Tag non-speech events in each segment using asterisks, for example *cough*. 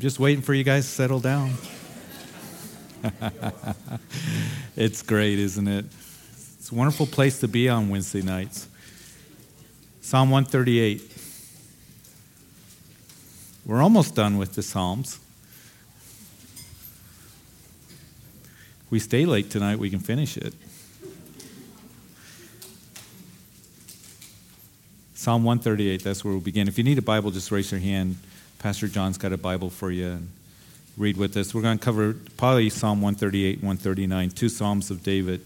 Just waiting for you guys to settle down. *laughs* it's great, isn't it? It's a wonderful place to be on Wednesday nights. Psalm 138. We're almost done with the Psalms. If we stay late tonight, we can finish it. Psalm 138, that's where we'll begin. If you need a Bible, just raise your hand. Pastor John's got a Bible for you and read with us. We're going to cover probably Psalm 138 139, two Psalms of David.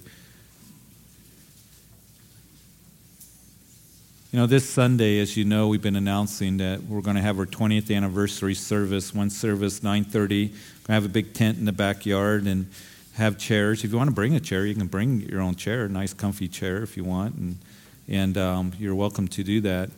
You know, this Sunday, as you know, we've been announcing that we're going to have our 20th anniversary service, one service, 9.30. We're going to have a big tent in the backyard and have chairs. If you want to bring a chair, you can bring your own chair, a nice comfy chair if you want, and, and um, you're welcome to do that.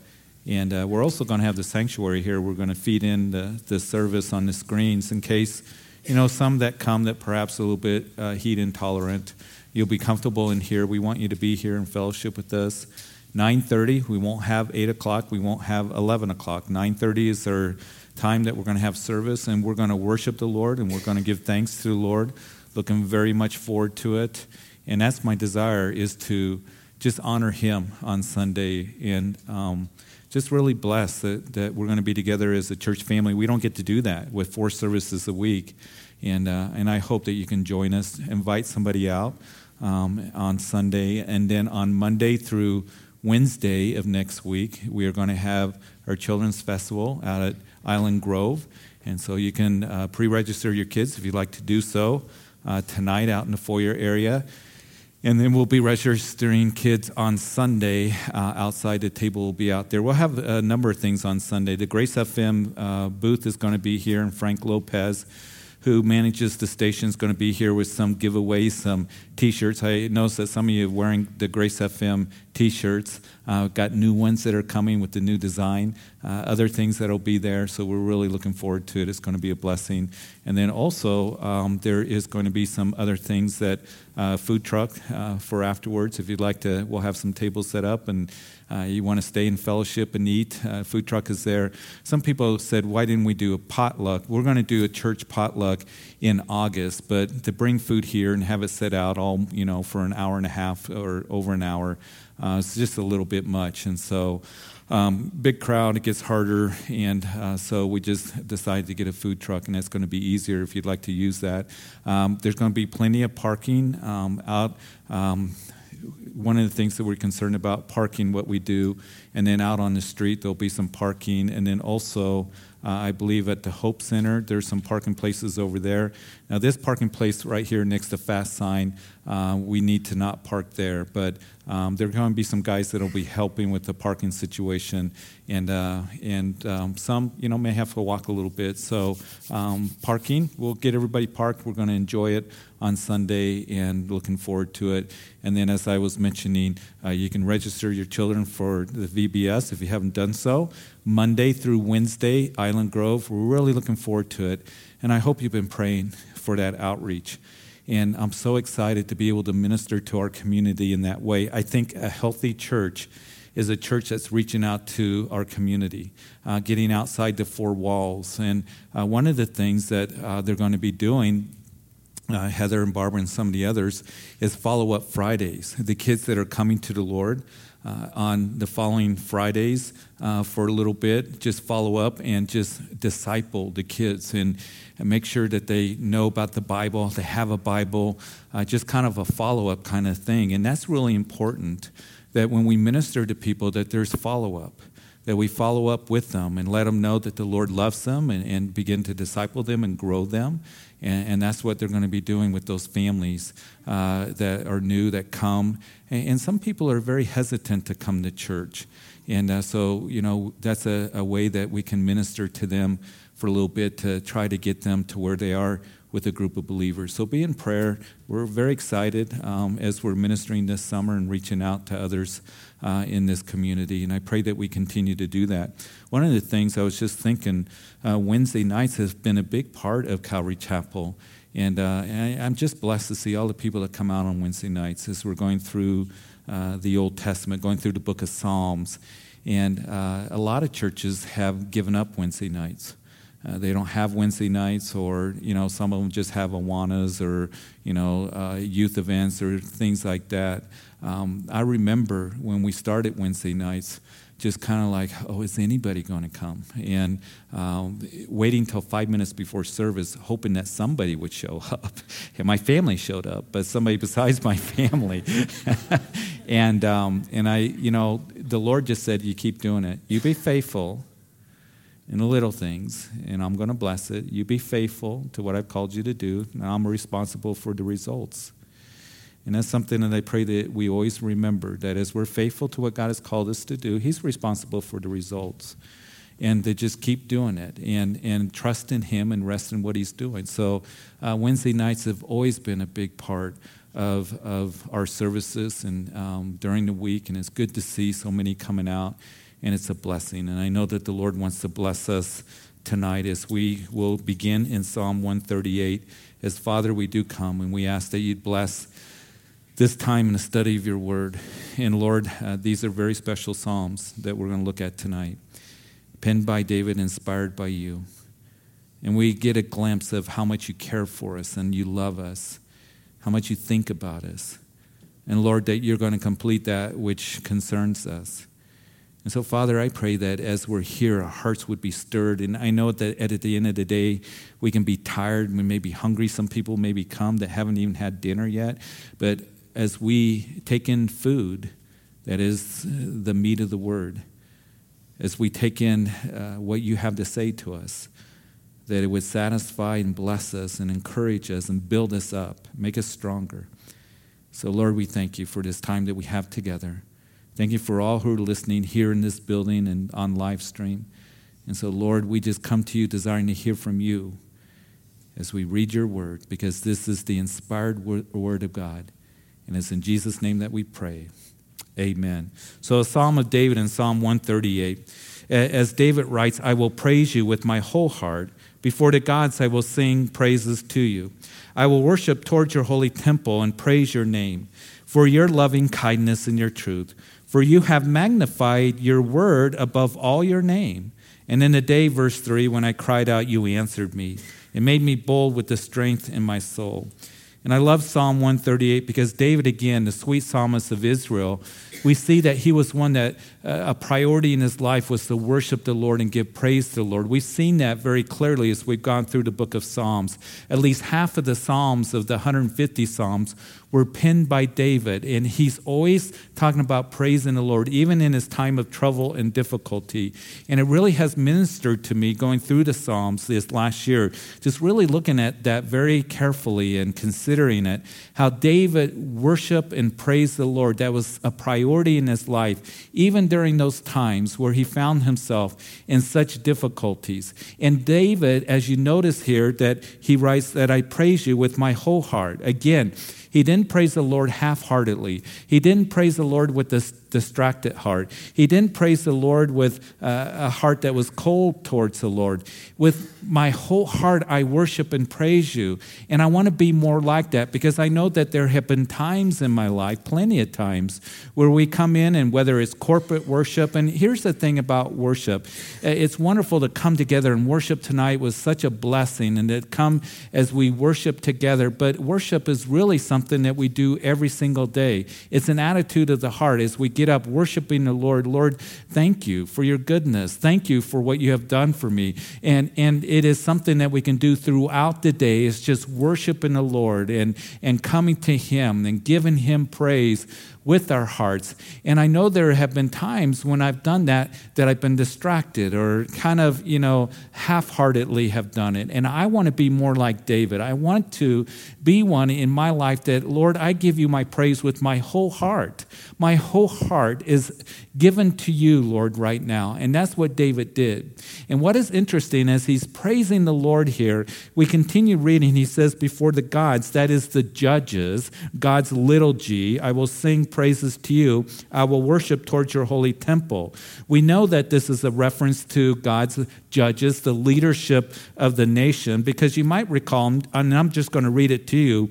And uh, we're also going to have the sanctuary here. We're going to feed in the, the service on the screens in case, you know, some that come that perhaps a little bit uh, heat intolerant. You'll be comfortable in here. We want you to be here in fellowship with us. 9.30, we won't have 8 o'clock. We won't have 11 o'clock. 9.30 is our time that we're going to have service, and we're going to worship the Lord, and we're going to give thanks to the Lord. Looking very much forward to it. And that's my desire is to just honor him on Sunday and um, just really blessed that, that we're going to be together as a church family. We don't get to do that with four services a week. And, uh, and I hope that you can join us, invite somebody out um, on Sunday. And then on Monday through Wednesday of next week, we are going to have our Children's Festival out at Island Grove. And so you can uh, pre register your kids if you'd like to do so uh, tonight out in the foyer area. And then we'll be registering kids on Sunday uh, outside. The table will be out there. We'll have a number of things on Sunday. The Grace FM uh, booth is going to be here, and Frank Lopez, who manages the station, is going to be here with some giveaways, some t shirts. I noticed that some of you are wearing the Grace FM t shirts. Uh, got new ones that are coming with the new design, uh, other things that'll be there. So we're really looking forward to it. It's going to be a blessing. And then also, um, there is going to be some other things that uh, food truck uh, for afterwards. If you'd like to, we'll have some tables set up and uh, you want to stay in fellowship and eat. Uh, food truck is there. Some people said, why didn't we do a potluck? We're going to do a church potluck in August, but to bring food here and have it set out all, you know, for an hour and a half or over an hour, uh, it's just a little bit much. And so, um, big crowd, it gets harder. And uh, so we just decided to get a food truck, and that's going to be easier if you'd like to use that. Um, there's going to be plenty of parking um, out. One of the things that we're concerned about parking what we do and then out on the street there'll be some parking and then also uh, I believe at the Hope Center, there's some parking places over there. Now, this parking place right here next to Fast Sign, uh, we need to not park there, but um, there are going to be some guys that will be helping with the parking situation, and uh, and um, some you know may have to walk a little bit. So um, parking, we'll get everybody parked. We're going to enjoy it on Sunday, and looking forward to it. And then, as I was mentioning, uh, you can register your children for the VBS if you haven't done so. Monday through Wednesday, Island Grove. We're really looking forward to it. And I hope you've been praying for that outreach. And I'm so excited to be able to minister to our community in that way. I think a healthy church is a church that's reaching out to our community, uh, getting outside the four walls. And uh, one of the things that uh, they're going to be doing uh, Heather and Barbara and some of the others, is follow up Fridays. The kids that are coming to the Lord uh, on the following Fridays uh, for a little bit, just follow up and just disciple the kids and, and make sure that they know about the Bible, they have a Bible, uh, just kind of a follow up kind of thing. And that's really important that when we minister to people, that there's follow up that we follow up with them and let them know that the Lord loves them and, and begin to disciple them and grow them. And, and, that's what they're going to be doing with those families uh, that are new, that come. And, and, some people are very hesitant to come to church. And uh, so, you know, that's a, a way that we can minister to them for a little bit to try to get them to where they are with a group of believers. So be in prayer. We're very excited um, as we're ministering this summer and reaching out to others uh, in this community. And I pray that we continue to do that. One of the things I was just thinking, uh, Wednesday nights has been a big part of Calvary Chapel. And, uh, I, am just blessed to see all the people that come out on Wednesday nights as we're going through uh, the Old Testament, going through the book of Psalms. And uh, a lot of churches have given up Wednesday nights. uh, they don't have Wednesday nights, or you know, some of them just have Awanas or you know, uh, youth events or things like that. Um, I remember when we started Wednesday nights, just kind of like, oh, is anybody going to come? And um, waiting till five minutes before service, hoping that somebody would show *laughs* up. And my family showed up, but somebody *laughs* besides my family. *laughs* and um, and I, you know, the Lord just said, you keep doing it. You be faithful in the little things, and I'm going to bless it. You be faithful to what I've called you to do, and I'm responsible for the results. And that's something that I pray that we always remember that as we're faithful to what God has called us to do, He's responsible for the results. And to just keep doing it and, and trust in Him and rest in what He's doing. So, uh, Wednesday nights have always been a big part of, of our services and um, during the week. And it's good to see so many coming out and it's a blessing. And I know that the Lord wants to bless us tonight as we will begin in Psalm 138. As Father, we do come and we ask that you'd bless this time in the study of your word. And Lord, uh, these are very special Psalms that we're going to look at tonight, penned by David, inspired by you. And we get a glimpse of how much you care for us and you love us, how much you think about us. And Lord, that you're going to complete that which concerns us. And so, Father, I pray that as we're here, our hearts would be stirred. And I know that at the end of the day, we can be tired, we may be hungry. Some people maybe come that haven't even had dinner yet. But as we take in food, that is the meat of the word, as we take in uh, what you have to say to us, that it would satisfy and bless us and encourage us and build us up, make us stronger. So, Lord, we thank you for this time that we have together. Thank you for all who are listening here in this building and on live stream. And so, Lord, we just come to you desiring to hear from you as we read your word, because this is the inspired word of God. And it's in Jesus' name that we pray. Amen. So, a psalm of David in Psalm 138. As David writes, I will praise you with my whole heart. Before the gods, I will sing praises to you. I will worship towards your holy temple and praise your name for your loving kindness and your truth. For you have magnified your word above all your name. And in the day, verse 3, when I cried out, you answered me. It made me bold with the strength in my soul. And I love Psalm 138 because David, again, the sweet psalmist of Israel, we see that he was one that uh, a priority in his life was to worship the Lord and give praise to the Lord. We've seen that very clearly as we've gone through the book of Psalms. At least half of the Psalms of the 150 Psalms were penned by David, and he's always talking about praising the Lord, even in his time of trouble and difficulty. And it really has ministered to me going through the Psalms this last year, just really looking at that very carefully and considering it, how David worshiped and praised the Lord. That was a priority in his life, even during those times where he found himself in such difficulties. And David, as you notice here, that he writes that I praise you with my whole heart. Again, he didn't praise the Lord half heartedly. He didn't praise the Lord with this distracted heart. He didn't praise the Lord with uh, a heart that was cold towards the Lord. With my whole heart, I worship and praise you. And I want to be more like that because I know that there have been times in my life, plenty of times, where we come in and whether it's corporate worship, and here's the thing about worship uh, it's wonderful to come together and worship tonight was such a blessing and to come as we worship together. But worship is really something that we do every single day. It's an attitude of the heart as we get up worshiping the Lord. Lord, thank you for your goodness. Thank you for what you have done for me. And, and it is something that we can do throughout the day. It's just worshiping the Lord and, and coming to Him and giving Him praise with our hearts. And I know there have been times when I've done that that I've been distracted or kind of, you know, half heartedly have done it. And I want to be more like David. I want to be one in my life that, Lord, I give you my praise with my whole heart. My whole heart is given to you, Lord, right now. And that's what David did. And what is interesting as he's praising the Lord here, we continue reading. He says, Before the gods, that is the judges, God's little g, I will sing praises to you. I will worship towards your holy temple. We know that this is a reference to God's judges, the leadership of the nation, because you might recall, and I'm just going to read it to you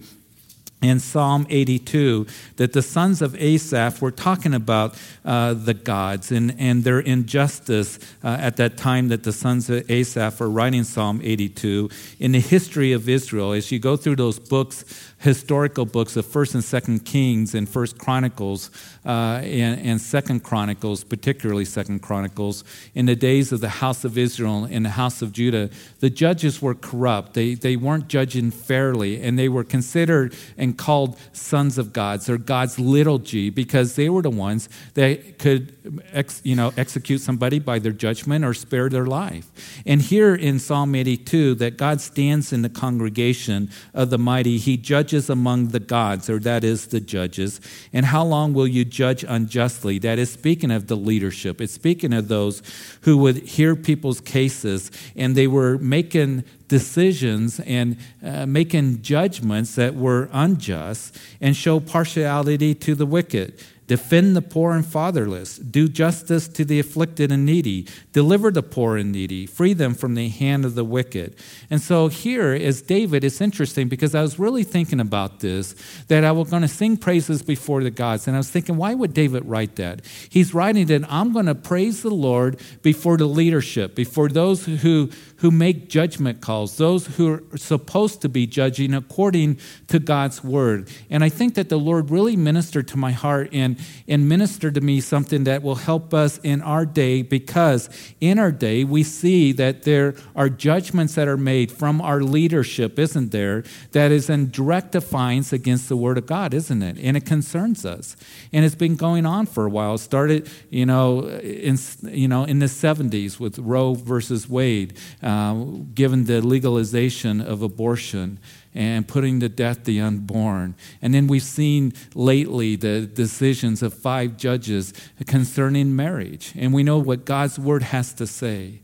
in Psalm 82 that the sons of Asaph were talking about uh, the gods and, and their injustice uh, at that time that the sons of Asaph are writing Psalm 82 in the history of Israel. As you go through those books, historical books of First and Second Kings and First Chronicles uh, and, and, Second Chronicles, particularly Second Chronicles, in the days of the house of Israel and the house of Judah, the judges were corrupt. They, they weren't judging fairly, and they were considered and called sons of gods or God's little g because they were the ones that could ex, you know, execute somebody by their judgment or spare their life. And here in Psalm 82, that God stands in the congregation of the mighty, he judges judges among the gods, or that is the judges. And how long will you judge unjustly? That is speaking of the leadership. It's speaking of those who would hear people's cases and they were making decisions and uh, making judgments that were unjust and show partiality to the wicked. Defend the poor and fatherless. Do justice to the afflicted and needy. Deliver the poor and needy. Free them from the hand of the wicked. And so here is David. It's interesting because I was really thinking about this that I was going to sing praises before the gods. And I was thinking, why would David write that? He's writing that I'm going to praise the Lord before the leadership, before those who, who make judgment calls, those who are supposed to be judging according to God's word. And I think that the Lord really ministered to my heart and, and ministered to me something that will help us in our day because in our day we see that there are judgments that are made from our leadership, isn't there, that is in direct defiance against the word of God, isn't it? And it concerns us. And it's been going on for a while. It started, you know, in, you know, in the 70s with Roe versus Wade uh, given the legalization of abortion and putting to death the unborn. And then we've seen lately the decisions of five judges concerning marriage. And we know what God's word has to say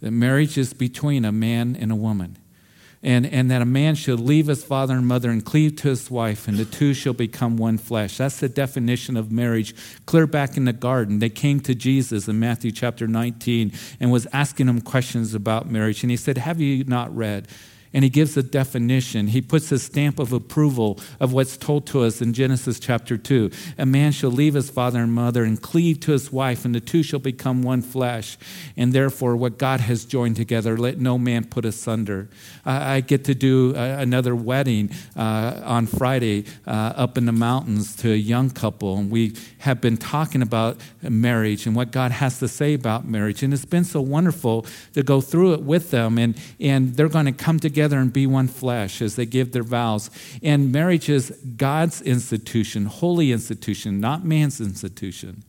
that marriage is between a man and a woman and, and that a man shall leave his father and mother and cleave to his wife, and the two shall become one flesh. That's the definition of marriage. Clear back in the garden, they came to Jesus in Matthew chapter 19 and was asking him questions about marriage. And he said, Have you not read? And he gives a definition. He puts a stamp of approval of what's told to us in Genesis chapter 2. A man shall leave his father and mother and cleave to his wife, and the two shall become one flesh. And therefore, what God has joined together, let no man put asunder. I get to do another wedding uh, on Friday uh, up in the mountains to a young couple, and we have been talking about marriage and what God has to say about marriage. And it's been so wonderful to go through it with them, and, and they're going to come together together and be one flesh as they give their vows. And marriage is God's institution, holy institution, not man's institution.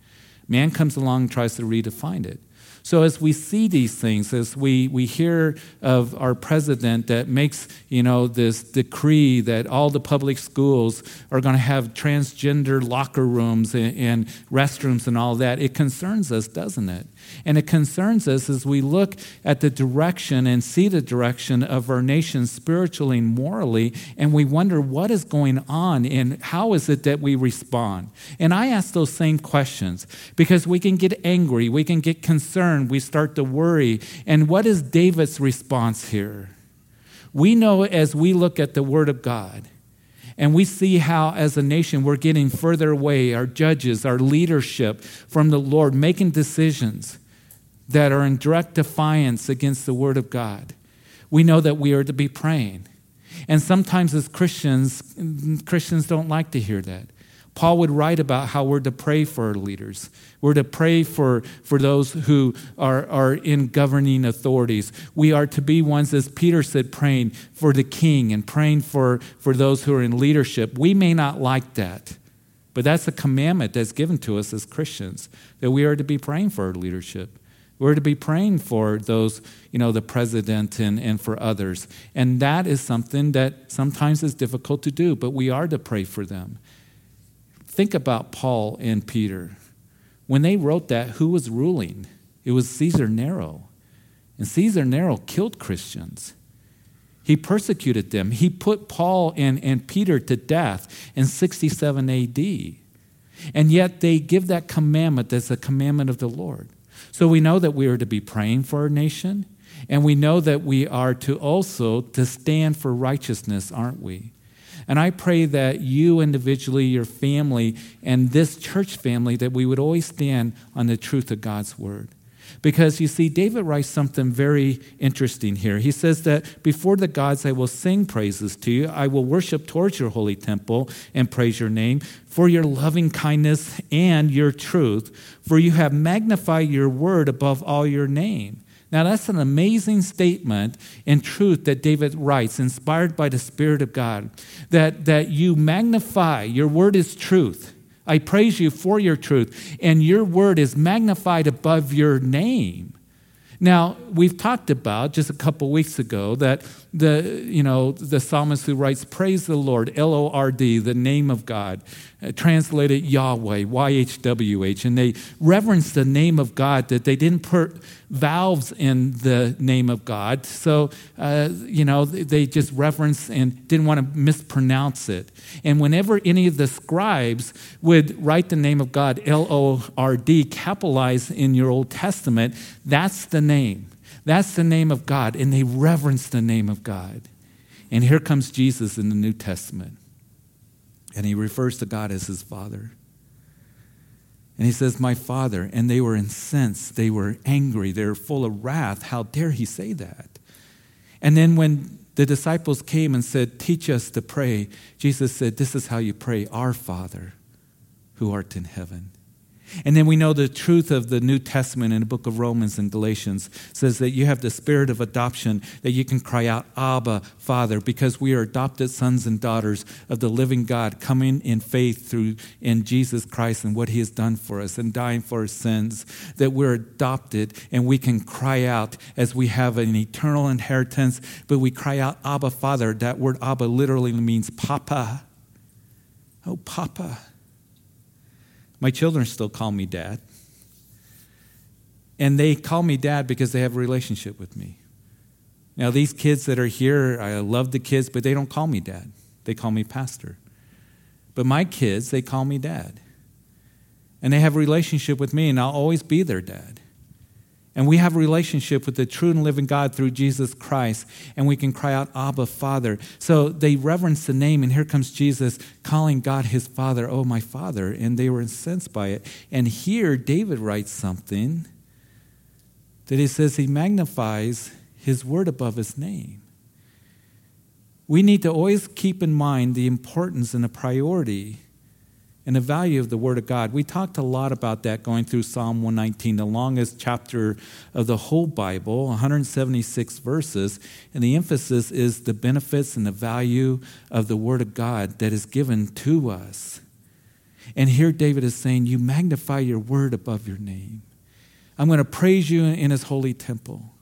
Man comes along and tries to redefine it. So as we see these things, as we, we hear of our president that makes, you know, this decree that all the public schools are going to have transgender locker rooms and, and restrooms and all that, it concerns us, doesn't it? And it concerns us as we look at the direction and see the direction of our nation spiritually and morally, and we wonder what is going on and how is it that we respond. And I ask those same questions because we can get angry, we can get concerned, we start to worry. And what is David's response here? We know as we look at the Word of God, and we see how, as a nation, we're getting further away, our judges, our leadership from the Lord, making decisions that are in direct defiance against the Word of God. We know that we are to be praying. And sometimes, as Christians, Christians don't like to hear that. Paul would write about how we're to pray for our leaders. We're to pray for, for those who are, are in governing authorities. We are to be ones, as Peter said, praying for the king and praying for, for those who are in leadership. We may not like that, but that's a commandment that's given to us as Christians that we are to be praying for our leadership. We're to be praying for those, you know, the president and, and for others. And that is something that sometimes is difficult to do, but we are to pray for them. Think about Paul and Peter. When they wrote that, who was ruling? It was Caesar Nero. And Caesar Nero killed Christians. He persecuted them. He put Paul and, and Peter to death in 67 AD. And yet they give that commandment that's a commandment of the Lord. So we know that we are to be praying for our nation, and we know that we are to also to stand for righteousness, aren't we? And I pray that you individually, your family, and this church family, that we would always stand on the truth of God's word. Because you see, David writes something very interesting here. He says that before the gods I will sing praises to you, I will worship towards your holy temple and praise your name for your loving kindness and your truth, for you have magnified your word above all your name. Now, that's an amazing statement in truth that David writes, inspired by the Spirit of God, that, that you magnify, your word is truth. I praise you for your truth, and your word is magnified above your name. Now, we've talked about just a couple weeks ago that the, you know, the psalmist who writes, Praise the Lord, L O R D, the name of God, uh, translated Yahweh, Y H W H, and they reverence the name of God, that they didn't put vowels in the name of God. So, uh, you know, they just reverence and didn't want to mispronounce it. And whenever any of the scribes would write the name of God, L O R D, capitalized in your Old Testament, that's the name. That's the name of God, and they reverence the name of God. And here comes Jesus in the New Testament, and he refers to God as his Father. And he says, My Father. And they were incensed. They were angry. They were full of wrath. How dare he say that? And then when the disciples came and said, Teach us to pray, Jesus said, This is how you pray, Our Father who art in heaven. And then we know the truth of the New Testament in the book of Romans and Galatians says that you have the spirit of adoption, that you can cry out, Abba, Father, because we are adopted sons and daughters of the living God, coming in faith through in Jesus Christ and what he has done for us and dying for our sins, that we're adopted and we can cry out as we have an eternal inheritance, but we cry out, Abba, Father. That word Abba literally means Papa. Oh, Papa. My children still call me dad. And they call me dad because they have a relationship with me. Now, these kids that are here, I love the kids, but they don't call me dad. They call me pastor. But my kids, they call me dad. And they have a relationship with me, and I'll always be their dad. And we have a relationship with the true and living God through Jesus Christ, and we can cry out, Abba, Father. So they reverence the name, and here comes Jesus calling God his Father, Oh, my Father, and they were incensed by it. And here David writes something that he says he magnifies his word above his name. We need to always keep in mind the importance and the priority and the value of the Word of God. We talked a lot about that going through Psalm 119, the longest chapter of the whole Bible, 176 verses. And the emphasis is the benefits and the value of the Word of God that is given to us. And here David is saying, You magnify your Word above your name. I'm going to praise you in His holy temple.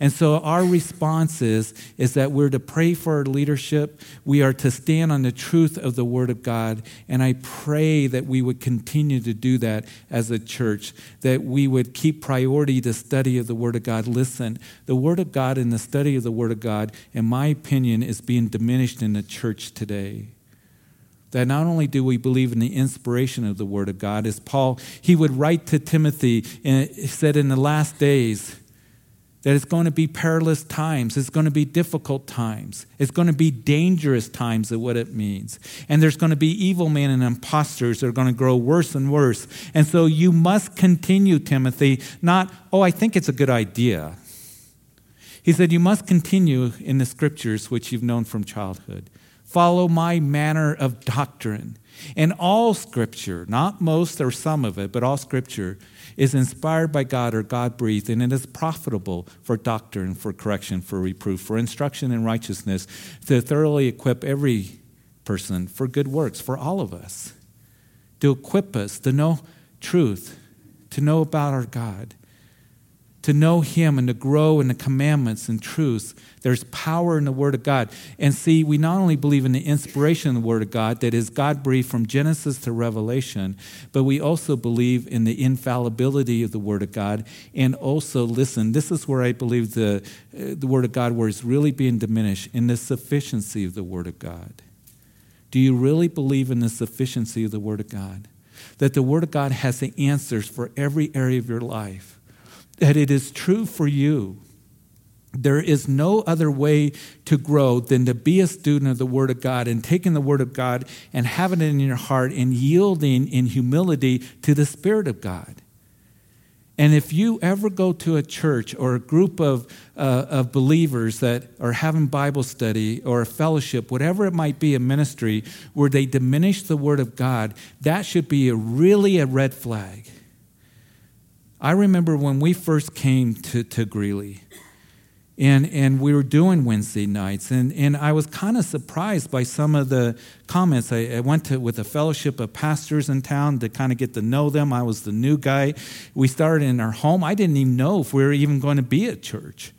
And so our response is, is that we're to pray for our leadership. We are to stand on the truth of the Word of God. And I pray that we would continue to do that as a church, that we would keep priority the study of the Word of God. Listen, the Word of God and the study of the Word of God, in my opinion, is being diminished in the church today that not only do we believe in the inspiration of the word of god as paul he would write to timothy and said in the last days that it's going to be perilous times. It's going to be difficult times. It's going to be dangerous times, of what it means. And there's going to be evil men and imposters that are going to grow worse and worse. And so you must continue, Timothy, not, oh, I think it's a good idea. He said, You must continue in the scriptures which you've known from childhood. Follow my manner of doctrine. And all scripture, not most or some of it, but all scripture, is inspired by God or God breathed, and it is profitable for doctrine, for correction, for reproof, for instruction in righteousness, to thoroughly equip every person for good works, for all of us, to equip us to know truth, to know about our God to know Him and to grow in the commandments and truths. There's power in the Word of God. And see, we not only believe in the inspiration of the Word of God, that is God breathed from Genesis to Revelation, but we also believe in the infallibility of the Word of God. And also, listen, this is where I believe the, uh, the Word of God, where it's really being diminished, in the sufficiency of the Word of God. Do you really believe in the sufficiency of the Word of God? That the Word of God has the answers for every area of your life that it is true for you there is no other way to grow than to be a student of the Word of God and taking the Word of God and having it in your heart and yielding in humility to the Spirit of God. And if you ever go to a church or a group of, uh, of believers that are having Bible study or a fellowship, whatever it might be, a ministry, where they diminish the Word of God, that should be a, really a red flag. I remember when we first came to, to Greeley and, and we were doing Wednesday nights. And, and I was kind of surprised by some of the comments. I, I, went to with a fellowship of pastors in town to kind of get to know them. I was the new guy. We started in our home. I didn't even know if we were even going to be at church.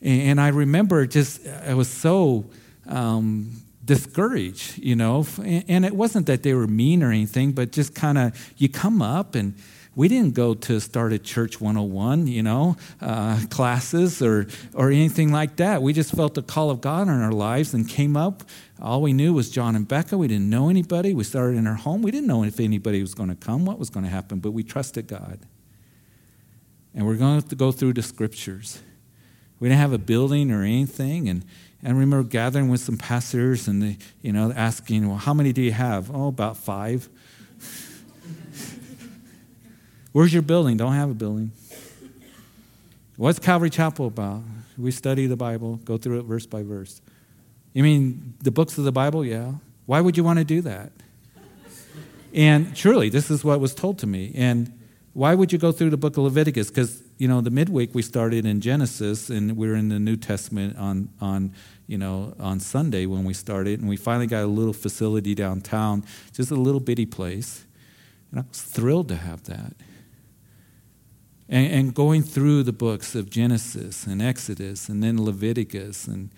And, and I remember just, I was so um, discouraged, you know. And, and it wasn't that they were mean or anything, but just kind of, you come up and, we didn't go to start a church 101, you know, uh, classes or, or anything like that. We just felt the call of God in our lives and came up. All we knew was John and Becca. We didn't know anybody. We started in our home. We didn't know if anybody was going to come, what was going to happen, but we trusted God. And we're going to go through the scriptures. We didn't have a building or anything. And, and I remember gathering with some pastors and, they, you know, asking, well, how many do you have? Oh, about five. Where's your building? Don't have a building. What's Calvary Chapel about? We study the Bible, go through it verse by verse. You mean the books of the Bible? Yeah. Why would you want to do that? And truly, this is what was told to me. And why would you go through the book of Leviticus? Because, you know, the midweek we started in Genesis and we are in the New Testament on, on, you know, on Sunday when we started. And we finally got a little facility downtown, just a little bitty place. And I was thrilled to have that and, and going through the books of Genesis and Exodus and then Leviticus. And,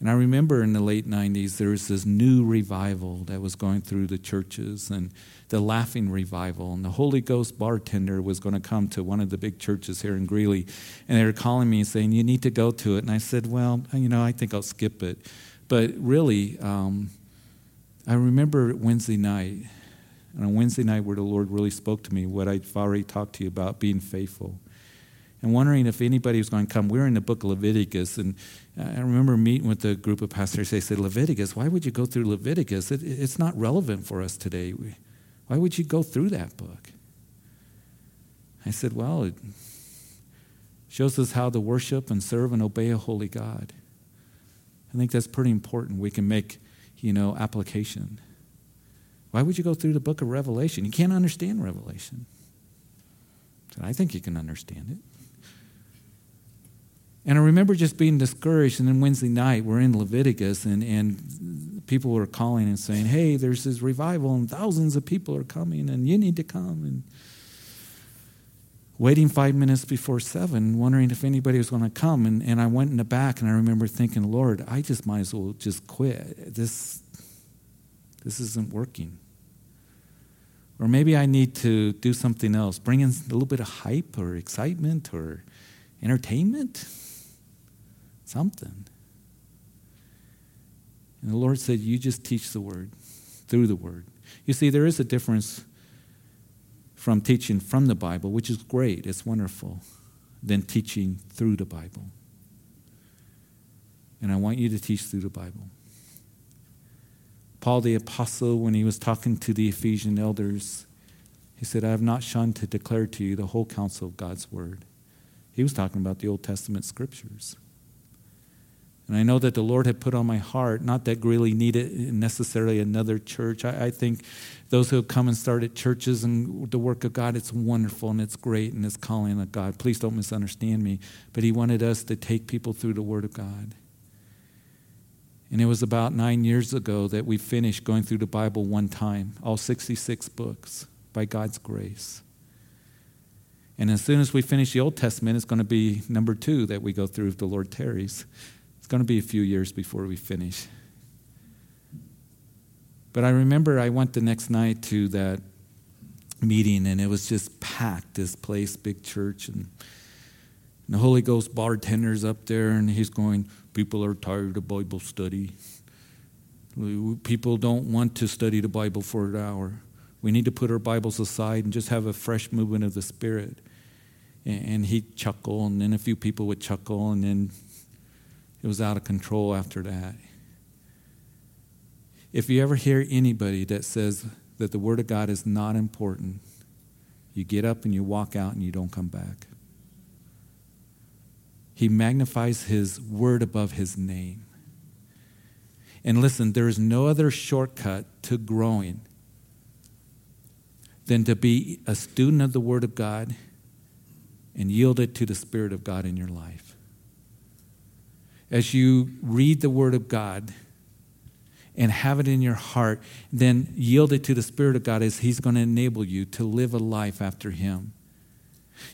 and I remember in the late 90s, there was this new revival that was going through the churches and the laughing revival. And the Holy Ghost bartender was going to come to one of the big churches here in Greeley. And they were calling me and saying, You need to go to it. And I said, Well, you know, I think I'll skip it. But really, um, I remember Wednesday night and on Wednesday night, where the Lord really spoke to me, what I've already talked to you about, being faithful. And wondering if anybody was going to come. We are in the book of Leviticus, and I remember meeting with a group of pastors. They said, Leviticus, why would you go through Leviticus? It, it's not relevant for us today. Why would you go through that book? I said, Well, it shows us how to worship and serve and obey a holy God. I think that's pretty important. We can make, you know, application. Why would you go through the book of Revelation? You can't understand Revelation. I think you can understand it. And I remember just being discouraged. And then Wednesday night, we're in Leviticus, and, and people were calling and saying, Hey, there's this revival, and thousands of people are coming, and you need to come. And waiting five minutes before seven, wondering if anybody was going to come. And, and I went in the back, and I remember thinking, Lord, I just might as well just quit. This, this isn't working. Or maybe I need to do something else, bring in a little bit of hype or excitement or entertainment, something. And the Lord said, You just teach the word through the word. You see, there is a difference from teaching from the Bible, which is great, it's wonderful, than teaching through the Bible. And I want you to teach through the Bible. Paul the Apostle, when he was talking to the Ephesian elders, he said, I have not shunned to declare to you the whole counsel of God's word. He was talking about the Old Testament scriptures. And I know that the Lord had put on my heart, not that Greeley needed necessarily another church. I, I, think those who have come and started churches and the work of God, it's wonderful and it's great and it's calling of God. Please don't misunderstand me. But He wanted us to take people through the Word of God. And it was about nine years ago that we finished going through the Bible one time, all 66 books, by God's grace. And as soon as we finish the Old Testament, it's going to be number two that we go through if the Lord tarries. It's going to be a few years before we finish. But I remember I went the next night to that meeting, and it was just packed, this place, big church. And the Holy Ghost bartender's up there, and he's going, People are tired of Bible study. People don't want to study the Bible for an hour. We need to put our Bibles aside and just have a fresh movement of the Spirit. and he'd chuckle, and then a few people would chuckle, and then it was out of control after that. If you ever hear anybody that says that the Word of God is not important, you get up and you walk out and you don't come back. He magnifies His Word above His name. And listen, there is no other shortcut to growing than to be a student of the Word of God and yield it to the Spirit of God in your life. As you read the Word of God and have it in your heart, then yield it to the Spirit of God as He's going to enable you to live a life after Him.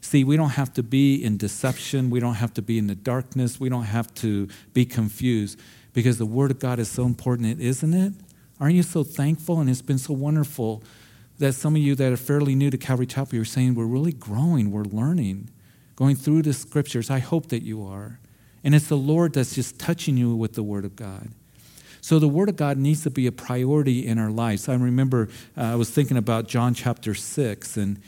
See, we don't have to be in deception. We don't have to be in the darkness. We don't have to be confused because the Word of God is so important, isn't it? Aren't you so thankful? And it's been so wonderful that some of you that are fairly new to Calvary Chapel, you're saying we're really growing, we're learning, going through the scriptures. I hope that you are. And it's the Lord that's just touching you with the Word of God. So the Word of God needs to be a priority in our lives. I remember uh, I was thinking about John chapter 6, and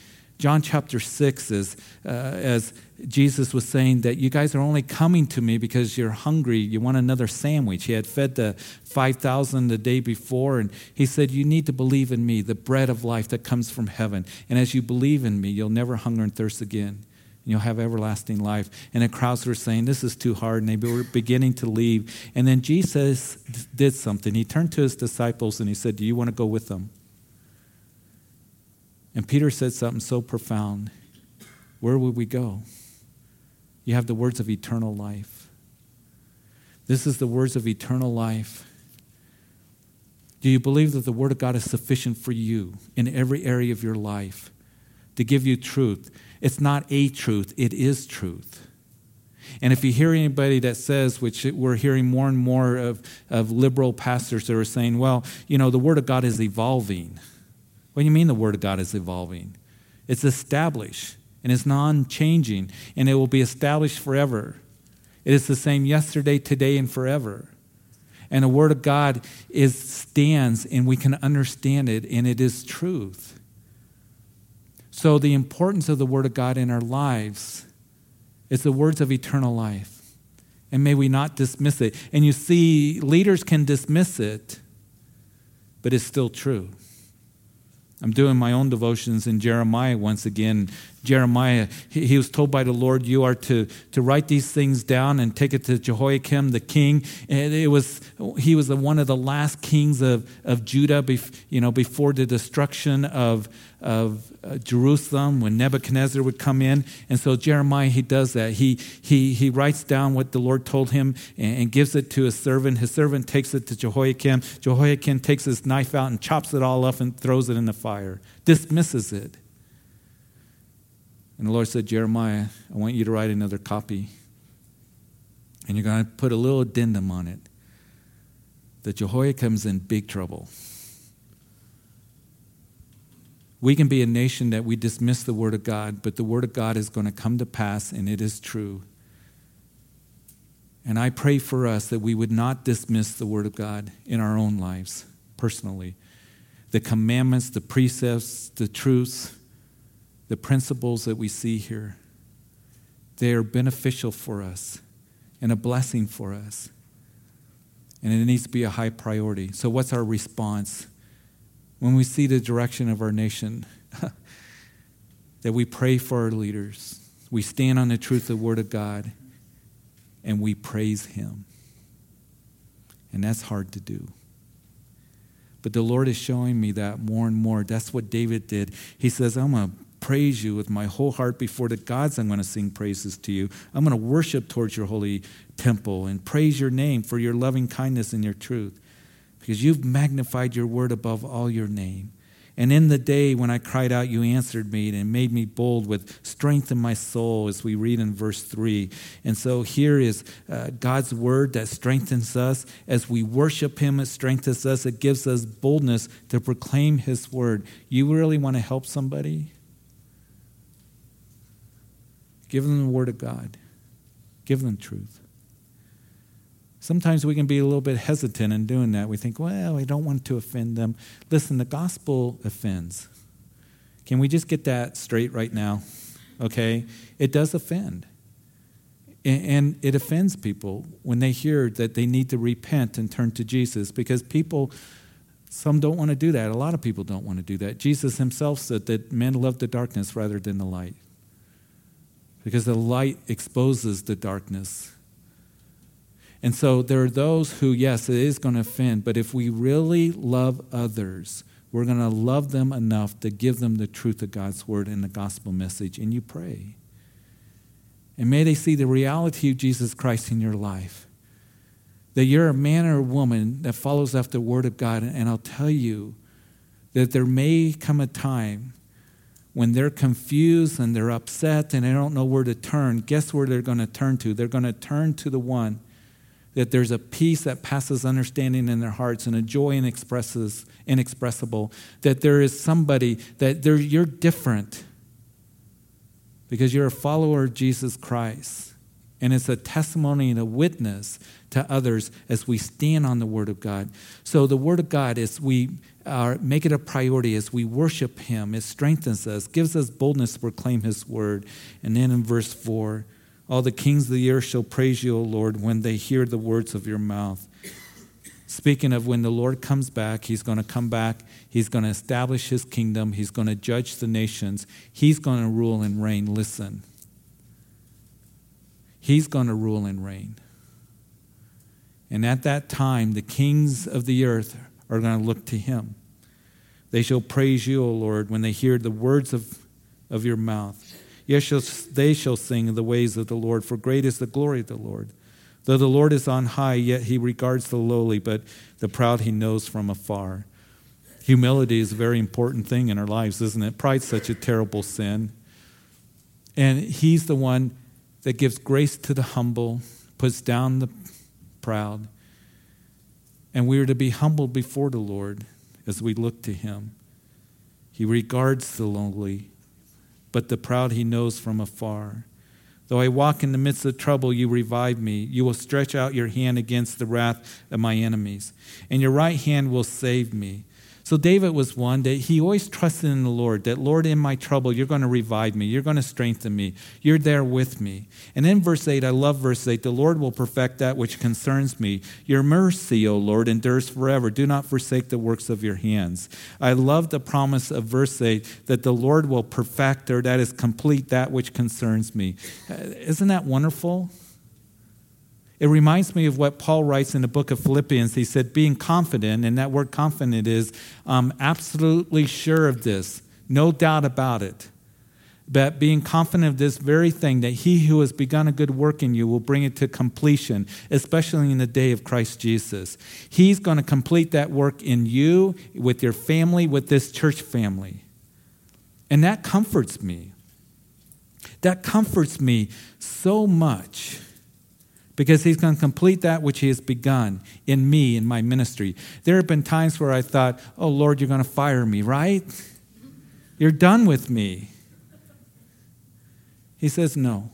John chapter 6 is uh, as Jesus was saying that you guys are only coming to me because you're hungry, you want another sandwich. He had fed the 5,000 the day before, and he said, You need to believe in me, the bread of life that comes from heaven. And as you believe in me, you'll never hunger and thirst again. And you'll have everlasting life. And the crowds were saying, This is too hard. And they were beginning to leave. And then Jesus did something. He turned to his disciples and he said, Do you want to go with them? And Peter said something so profound. Where would we go? You have the words of eternal life. This is the words of eternal life. Do you believe that the Word of God is sufficient for you in every area of your life to give you truth? It's not a truth, it is truth. And if you hear anybody that says, which we're hearing more and more of, of liberal pastors that are saying, well, you know, the Word of God is evolving. What do you mean the Word of God is evolving? It's established and it's non changing and it will be established forever. It is the same yesterday, today, and forever. And the Word of God is, stands and we can understand it and it is truth. So, the importance of the Word of God in our lives is the words of eternal life. And may we not dismiss it. And you see, leaders can dismiss it, but it's still true. I'm doing my own devotions in Jeremiah once again. Jeremiah, he, he, was told by the Lord, You are to, to write these things down and take it to Jehoiakim, the king. And it was, he was one of the last kings of, of Judah you know, before the destruction of, of uh, Jerusalem when Nebuchadnezzar would come in. And so Jeremiah, he does that. He, he, he writes down what the Lord told him and, and gives it to his servant. His servant takes it to Jehoiakim. Jehoiakim takes his knife out and chops it all up and throws it in the fire, dismisses it. And the Lord said, Jeremiah, I want you to write another copy. And you're going to put a little addendum on it that Jehoiakim's in big trouble. We can be a nation that we dismiss the Word of God, but the Word of God is going to come to pass, and it is true. And I pray for us that we would not dismiss the Word of God in our own lives, personally. The commandments, the precepts, the truths, the principles that we see here, they are beneficial for us and a blessing for us. And it needs to be a high priority. So, what's our response? When we see the direction of our nation, *laughs* that we pray for our leaders. We stand on the truth of the Word of God and we praise Him. And that's hard to do. But the Lord is showing me that more and more. That's what David did. He says, I'm going to praise you with my whole heart before the gods. I'm going to sing praises to you. I'm going to worship towards your holy temple and praise your name for your loving kindness and your truth because you've magnified your word above all your name. And in the day when I cried out, you answered me and made me bold with strength in my soul, as we read in verse 3. And so here is uh, God's word that strengthens us. As we worship Him, it strengthens us. It gives us boldness to proclaim His word. You really want to help somebody? Give them the word of God, give them truth. Sometimes we can be a little bit hesitant in doing that. We think, well, I don't want to offend them. Listen, the gospel offends. Can we just get that straight right now? okay? It does offend. And it offends people when they hear that they need to repent and turn to Jesus because people, some don't want to do that. A lot of people don't want to do that. Jesus himself said that men love the darkness rather than the light because the light exposes the darkness. And so there are those who, yes, it is going to offend, but if we really love others, we're going to love them enough to give them the truth of God's word and the gospel message, and you pray. And may they see the reality of Jesus Christ in your life. That you're a man or a woman that follows after the Word of God. And I'll tell you that there may come a time when they're confused and they're upset and they don't know where to turn. Guess where they're going to turn to? They're going to turn to the one that there's a peace that passes understanding in their hearts and a joy inexpresses, inexpressible. That there is somebody that you're different because you're a follower of Jesus Christ. And it's a testimony and a witness to others as we stand on the Word of God. So, the Word of God, is we are, make it a priority, as we worship Him, it strengthens us, gives us boldness to proclaim His Word. And then in verse 4, all the kings of the earth shall praise you, O Lord, when they hear the words of your mouth. Speaking of when the Lord comes back, He's going to come back. He's going to establish His kingdom. He's going to judge the nations. He's going to rule and reign. Listen. He's going to rule and reign. And at that time, the kings of the earth are going to look to Him. They shall praise you, O Lord, when they hear the words of, of your mouth. Yes, they shall sing in the ways of the Lord, for great is the glory of the Lord. Though the Lord is on high, yet he regards the lowly, but the proud he knows from afar. Humility is a very important thing in our lives, isn't it? Pride's such a terrible sin. And he's the one that gives grace to the humble, puts down the proud. And we are to be humble before the Lord as we look to him. He regards the lowly, but the proud he knows from afar. Though I walk in the midst of trouble, you revive me. You will stretch out your hand against the wrath of my enemies, and your right hand will save me. So David was one that he always trusted in the Lord, that Lord, in my trouble, you're going to revive me. You're going to strengthen me. You're there with me. And in verse 8, I love verse 8 the Lord will perfect that which concerns me. Your mercy, O Lord, endures forever. Do not forsake the works of your hands. I love the promise of verse 8 that the Lord will perfect or that is complete that which concerns me. Uh, isn't that wonderful? It reminds me of what Paul writes in the book of Philippians. He said, being confident, and that word confident is um, absolutely sure of this, no doubt about it. But being confident of this very thing, that he who has begun a good work in you will bring it to completion, especially in the day of Christ Jesus. He's going to complete that work in you, with your family, with this church family. And that comforts me. That comforts me so much because he's going to complete that which he has begun in me, in my ministry. There have been times where I thought, oh, Lord, you're going to fire me, right? You're done with me. He says, no.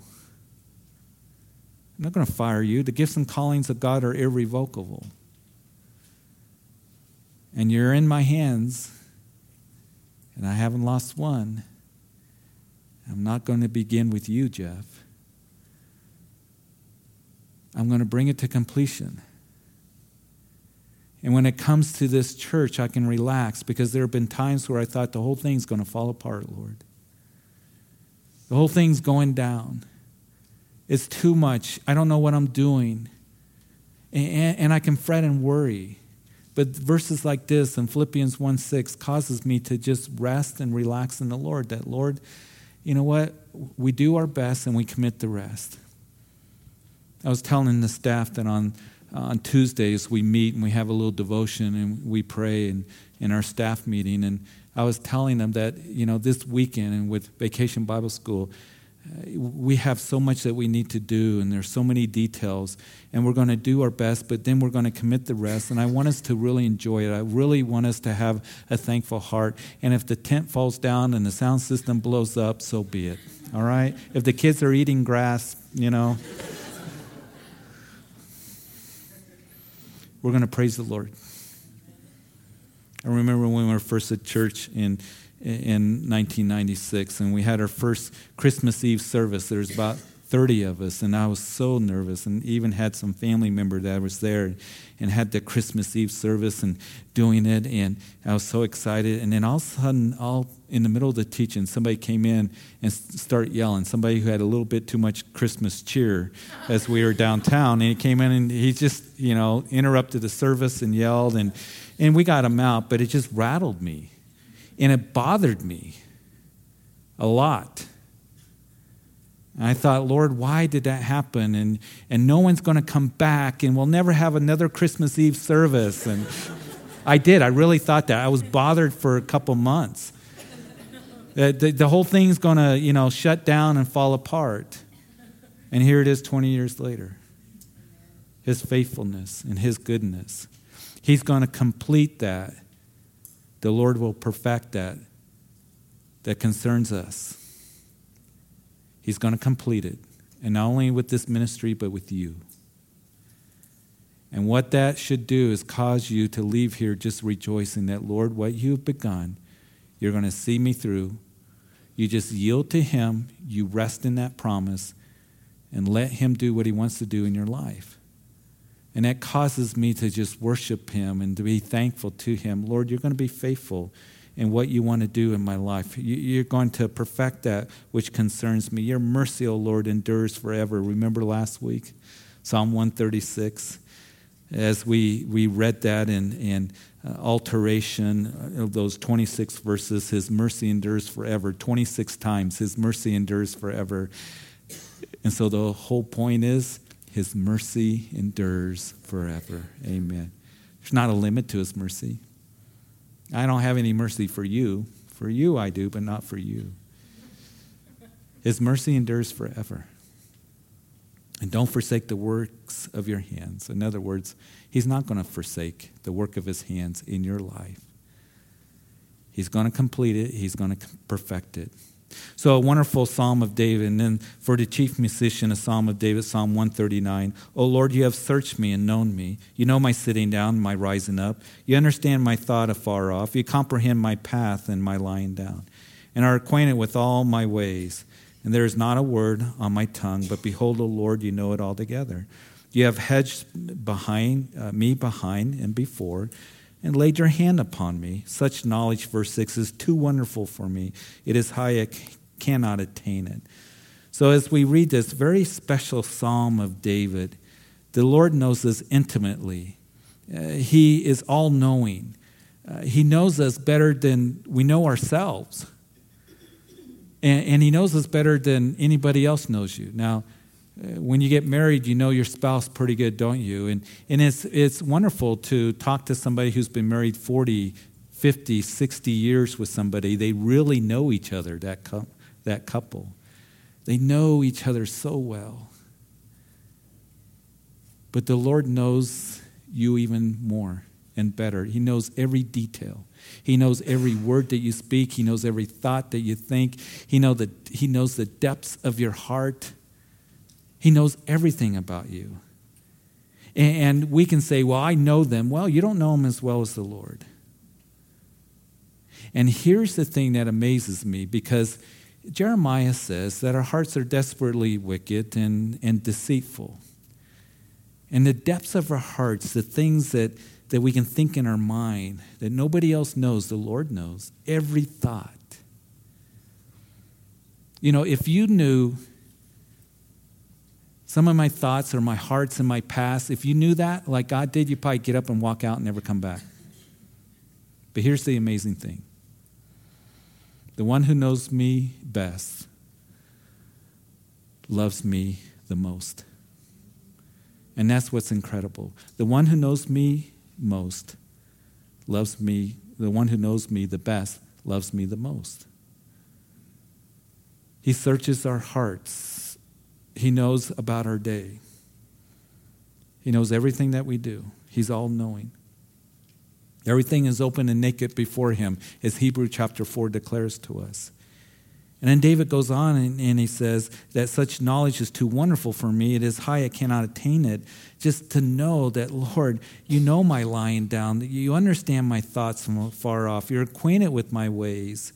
I'm not going to fire you. The gifts and callings of God are irrevocable. And you're in my hands, and I haven't lost one. I'm not going to begin with you, Jeff. I'm going to bring it to completion. And when it comes to this church, I can relax because there have been times where I thought the whole thing's going to fall apart, Lord. The whole thing's going down. It's too much. I don't know what I'm doing. And, and I can fret and worry. But verses like this in Philippians 1 6 causes me to just rest and relax in the Lord. That, Lord, you know what? We do our best and we commit the rest. I was telling the staff that on on Tuesdays we meet and we have a little devotion and we pray in, in our staff meeting. And I was telling them that, you know, this weekend and with Vacation Bible School, uh, we have so much that we need to do and there's so many details. And we're going to do our best but then we're going to commit the rest. And i want us to really enjoy it. I really want us to have a thankful heart. And if the tent falls down and the sound system blows up so be it. All right? If the kids are eating grass you know we're going to praise the Lord. I remember when we were first at church in in 1996, and we had our first Christmas Eve service. There was about 30 of us, and I was so nervous, and even had some family member that was there, and had the Christmas Eve service and doing it, and I was so excited. And then all of a sudden, all in the middle of the teaching, somebody came in and started yelling. Somebody who had a little bit too much Christmas cheer as we were downtown, and he came in and he just, you know, interrupted the service and yelled, and and we got him out, but it just rattled me and it bothered me a lot. And I thought, Lord, why did that happen? And, and no one's going to come back, and we'll never have another Christmas Eve service. And I did. I really thought that. I was bothered for a couple months. The, the, the whole thing's going to, you know, shut down and fall apart. And here it is 20 years later. His faithfulness and his goodness. He's going to complete that the Lord will perfect that that concerns us. He's going to complete it. And not only with this ministry, but with you. And what that should do is cause you to leave here just rejoicing that, Lord, what you've begun, you're going to see me through. You just yield to Him, you rest in that promise, and let Him do what He wants to do in your life. And that causes me to just worship Him and to be thankful to Him. Lord, you're going to be faithful in what you want to do in my life. You're going to perfect that which concerns me. Your mercy, O Lord, endures forever. Remember last week? Psalm 136. As we, we read that in, in uh, alteration of those 26 verses, His mercy endures forever. 26 times, His mercy endures forever. And so the whole point is, his mercy endures forever. Amen. There's not a limit to His mercy. I don't have any mercy for you. For you, I do, but not for you. His mercy endures forever. And don't forsake the works of your hands. In other words, He's not going to forsake the work of His hands in your life. He's going to complete it, He's going to perfect it. So, a wonderful psalm of David. And then for the chief musician, a psalm of David, Psalm 139. O Lord, you have searched me and known me. You know my sitting down my rising up. You understand my thought afar off. You comprehend my path and my lying down, and are acquainted with all my ways. And there is not a word on my tongue, but behold, O Lord, you know it altogether. You have hedged behind uh, me behind and before and laid your hand upon me. Such knowledge, verse 6, is too wonderful for me. It is high, I cannot attain it. So, as we read this very special psalm of David, the Lord knows us intimately. Uh, he is all knowing. Uh, he knows us better than we know ourselves. And, and He knows us better than anybody else knows you. Now, Uh, when you get married, you know your spouse pretty good, don't you? And, and it's, it's wonderful to talk to somebody who's been married 40, 50, 60 years with somebody. They really know each other, that, that couple. They know each other so well. But the Lord knows you even more and better. He knows every detail. He knows every word that you speak. He knows every thought that you think. He, know the, he knows the depths of your heart. He knows everything about you. And we can say, Well, I know them. Well, you don't know them as well as the Lord. And here's the thing that amazes me because Jeremiah says that our hearts are desperately wicked and, and deceitful. And the depths of our hearts, the things that, that we can think in our mind that nobody else knows, the Lord knows, every thought. You know, if you knew some of my thoughts or my hearts and my past, if you knew that, like God did, you'd probably get up and walk out and never come back. But here's the amazing thing the one who knows me best loves me the most. And that's what's incredible. The one who knows me most loves me, the one who knows me the best loves me the most. He searches our hearts he knows about our day. He knows everything that we do. He's all knowing. Everything is open and naked before him, as Hebrew chapter 4 declares to us. And then David goes on and, and, he says that such knowledge is too wonderful for me. It is high, I cannot attain it. Just to know that, Lord, you know my lying down, that you understand my thoughts from far off, you're acquainted with my ways.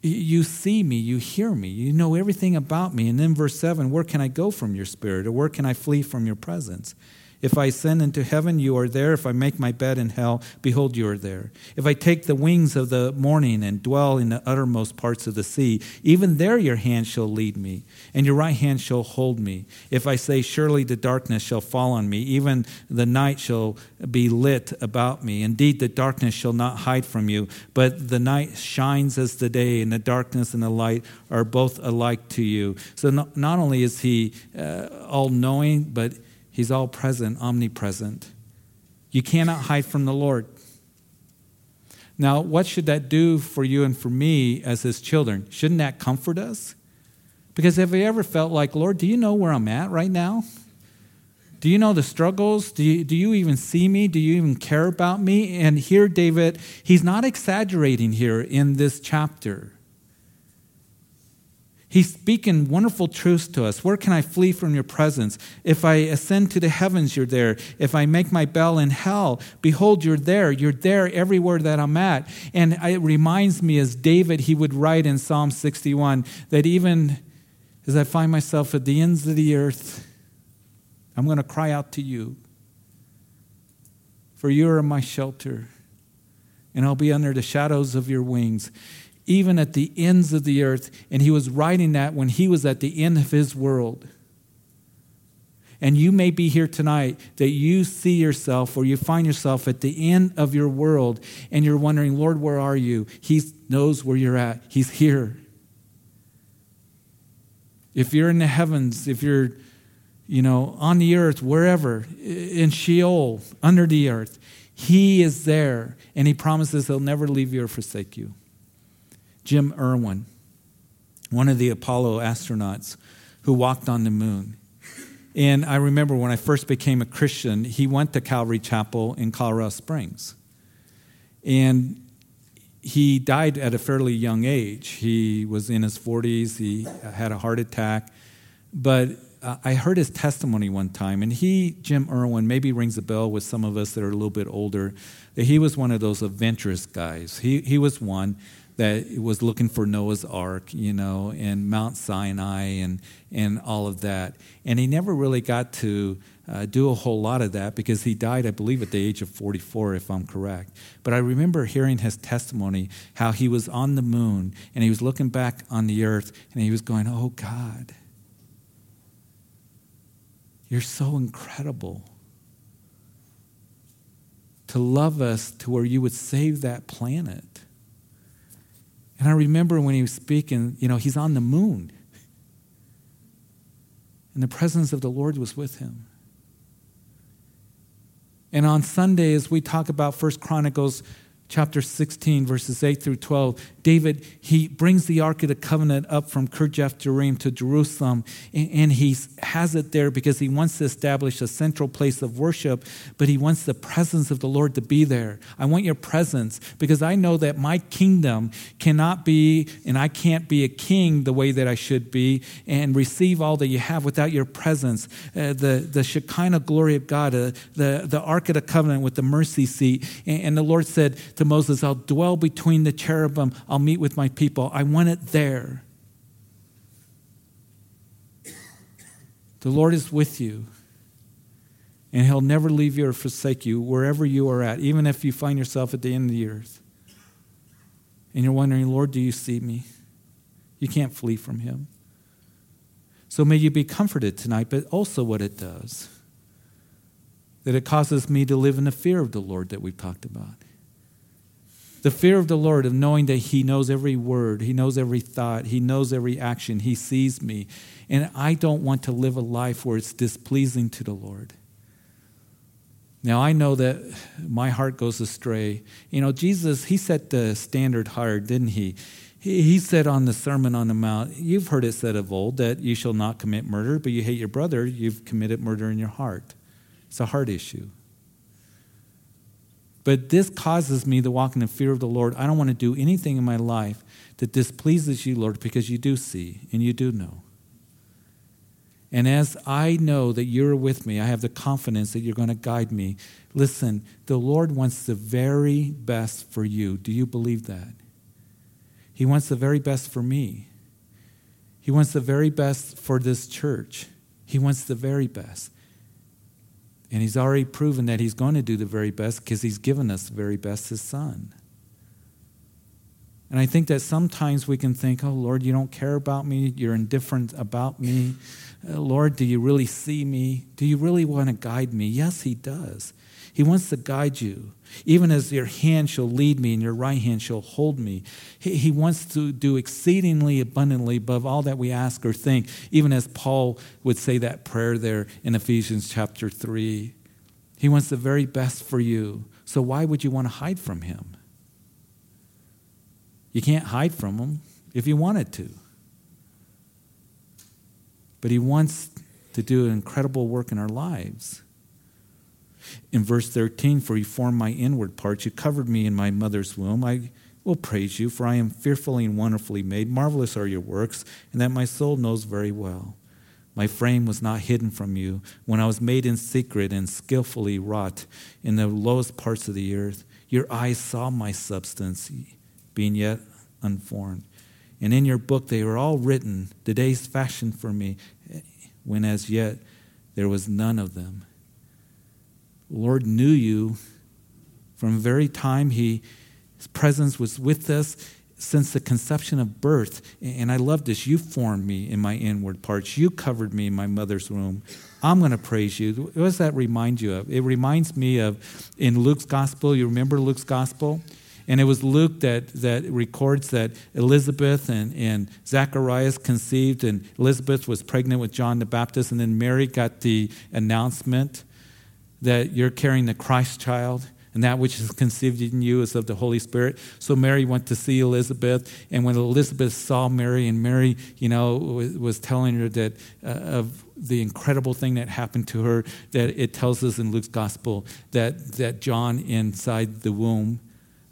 You see me, you hear me, you know everything about me. And then verse 7 where can I go from your spirit, or where can I flee from your presence? If I ascend into heaven, you are there. If I make my bed in hell, behold, you are there. If I take the wings of the morning and dwell in the uttermost parts of the sea, even there your hand shall lead me, and your right hand shall hold me. If I say, Surely the darkness shall fall on me, even the night shall be lit about me. Indeed, the darkness shall not hide from you, but the night shines as the day, and the darkness and the light are both alike to you. So not, only is he uh, all knowing, but He's all present, omnipresent. You cannot hide from the Lord. Now, what should that do for you and for me as His children? Shouldn't that comfort us? Because have you ever felt like, Lord, do you know where I'm at right now? Do you know the struggles? Do you, do you even see me? Do you even care about me? And here, David, he's not exaggerating here in this chapter. He's speaking wonderful truths to us. Where can I flee from your presence? If I ascend to the heavens, you're there. If I make my bell in hell, behold, you're there. You're there everywhere that I'm at. And it reminds me, as David, he would write in Psalm 61, that even as I find myself at the ends of the earth, I'm going to cry out to you. For you are my shelter, and I'll be under the shadows of your wings even at the ends of the earth. And he was writing that when he was at the end of his world. And you may be here tonight that you see yourself or you find yourself at the end of your world and you're wondering, Lord, where are you? He knows where you're at, He's here. If you're in the heavens, if you're, you know, on the earth, wherever, in Sheol, under the earth, He is there and He promises He'll never leave you or forsake you. Jim Irwin, one of the Apollo astronauts who walked on the moon. And I remember when I first became a Christian, he went to Calvary Chapel in Colorado Springs. And he died at a fairly young age. He was in his 40s, he had a heart attack. But uh, I heard his testimony one time, and he, Jim Irwin, maybe rings a bell with some of us that are a little bit older, that he was one of those adventurous guys. He, he was one that was looking for Noah's Ark, you know, and Mount Sinai and, and all of that. And he never really got to uh, do a whole lot of that because he died, I believe, at the age of 44, if I'm correct. But I remember hearing his testimony how he was on the moon and he was looking back on the earth and he was going, Oh God, you're so incredible. To love us to where you would save that planet. And I remember when he was speaking, you know, he's on the moon. And the presence of the Lord was with him. And on Sundays, we talk about First Chronicles chapter 16, verses 8 through 12, David, he brings the Ark of the Covenant up from Kirjath Jearim to Jerusalem, and he has it there because he wants to establish a central place of worship, but he wants the presence of the Lord to be there. I want your presence because I know that my kingdom cannot be, and I can't be a king the way that I should be and receive all that you have without your presence. Uh, the, the Shekinah glory of God, uh, the, the Ark of the Covenant with the mercy seat. And, and the Lord said, to Moses, I'll dwell between the cherubim, I'll meet with my people. I want it there. The Lord is with you, and He'll never leave you or forsake you wherever you are at, even if you find yourself at the end of the earth. And you're wondering, Lord, do you see me? You can't flee from Him. So may you be comforted tonight, but also what it does that it causes me to live in the fear of the Lord that we've talked about. The fear of the Lord, of knowing that He knows every word, He knows every thought, He knows every action, He sees me. And I don't want to live a life where it's displeasing to the Lord. Now, I know that my heart goes astray. You know, Jesus, He set the standard higher, didn't He? He said on the Sermon on the Mount, You've heard it said of old that you shall not commit murder, but you hate your brother, you've committed murder in your heart. It's a heart issue. But this causes me to walk in the fear of the Lord. I don't want to do anything in my life that displeases you, Lord, because you do see and you do know. And as I know that you're with me, I have the confidence that you're going to guide me. Listen, the Lord wants the very best for you. Do you believe that? He wants the very best for me. He wants the very best for this church. He wants the very best. And He's already proven that He's going to do the very best because He's given us the very best, His Son. And I think that sometimes we can think, oh, Lord, you don't care about me. You're indifferent about me. Uh, Lord, do you really see me? Do you really want to guide me? Yes, He does. He wants to guide you. Even as your hand shall lead me and your right hand shall hold me. He, he wants to do exceedingly abundantly above all that we ask or think, even as Paul would say that prayer there in Ephesians chapter 3. He wants the very best for you. So why would you want to hide from Him? You can't hide from him if you wanted to. But he wants to do an incredible work in our lives. In verse 13, for you formed my inward parts, you covered me in my mother's womb. I will praise you, for I am fearfully and wonderfully made. Marvelous are your works, and that my soul knows very well. My frame was not hidden from you when I was made in secret and skillfully wrought in the lowest parts of the earth. Your eyes saw my substance being yet unformed. And in your book they were all written, the days fashioned for me, when as yet there was none of them. Lord knew you from very time he, His presence was with us since the conception of birth. And I love this. You formed me in my inward parts. You covered me in my mother's womb. I'm going to praise you. What does that remind you of? It reminds me of in Luke's gospel. You remember Luke's gospel? And it was Luke that, that records that Elizabeth and, and Zacharias conceived, and Elizabeth was pregnant with John the Baptist, and then Mary got the announcement that you're carrying the Christ child and that which is conceived in you is of the Holy Spirit. So Mary went to see Elizabeth, and when Elizabeth saw Mary, and Mary, you know, was, telling her that uh, of the incredible thing that happened to her, that it tells us in Luke's gospel that that John inside the womb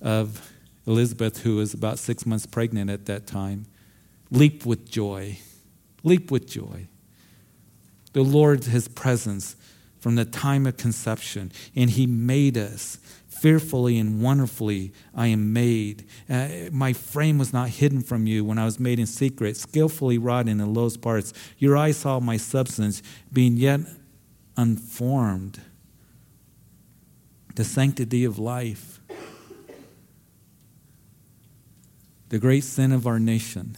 of Elizabeth, who was about six months pregnant at that time, leap with joy. Leap with joy. The Lord, His presence from the time of conception, and He made us. Fearfully and wonderfully I am made. Uh, my frame was not hidden from you when I was made in secret, skillfully wrought in the lowest parts. Your eyes saw my substance being yet unformed. The sanctity of life the great sin of our nation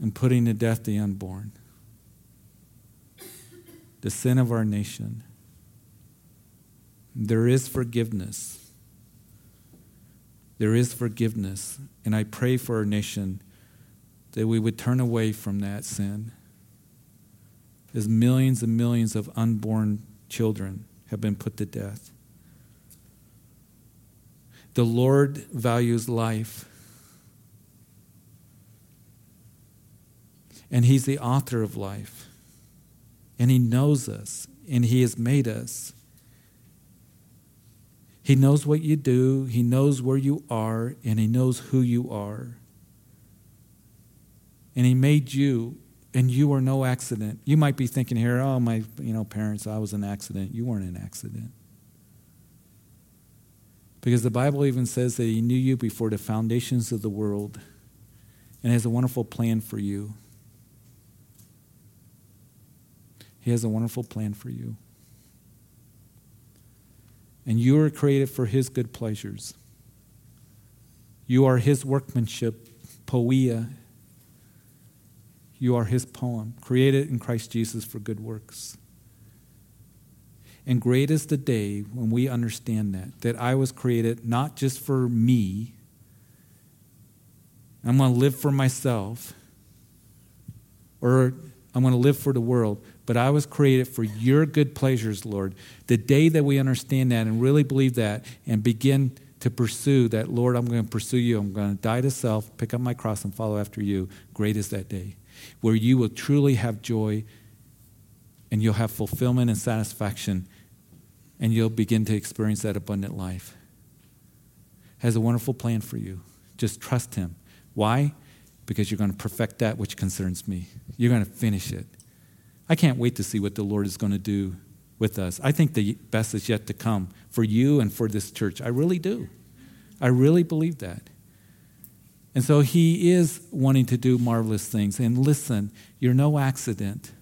and putting to death the unborn. The sin of our nation. There is forgiveness. There is forgiveness. And I pray for our nation that we would turn away from that sin. As millions and millions of unborn children have been put to death. The Lord values life. And He's the author of life. And He knows us, and He has made us. He knows what you do, He knows where you are, and He knows who you are. And He made you, and you are no accident. You might be thinking here, oh, my you know, parents, I was an accident. You weren't an accident. Because the Bible even says that He knew you before the foundations of the world and has a wonderful plan for you. He has a wonderful plan for you. And you are created for His good pleasures. You are His workmanship, poiema. You are His poem, created in Christ Jesus for good works. And great is the day when we understand that, that I was created not just for me, I'm going to live for myself, or I'm going to live for the world, but I was created for your good pleasures, Lord. The day that we understand that and really believe that and begin to pursue that, Lord, I'm going to pursue you. I'm going to die to self, pick up my cross, and follow after you. Great is that day where you will truly have joy and you'll have fulfillment and satisfaction and you'll begin to experience that abundant life. Has a wonderful plan for you. Just trust Him. Why? Because you're going to perfect that which concerns me. You're going to finish it. I can't wait to see what the Lord is going to do with us. I think the best is yet to come for you and for this church. I really do. I really believe that. And so He is wanting to do marvelous things. And listen, you're no accident,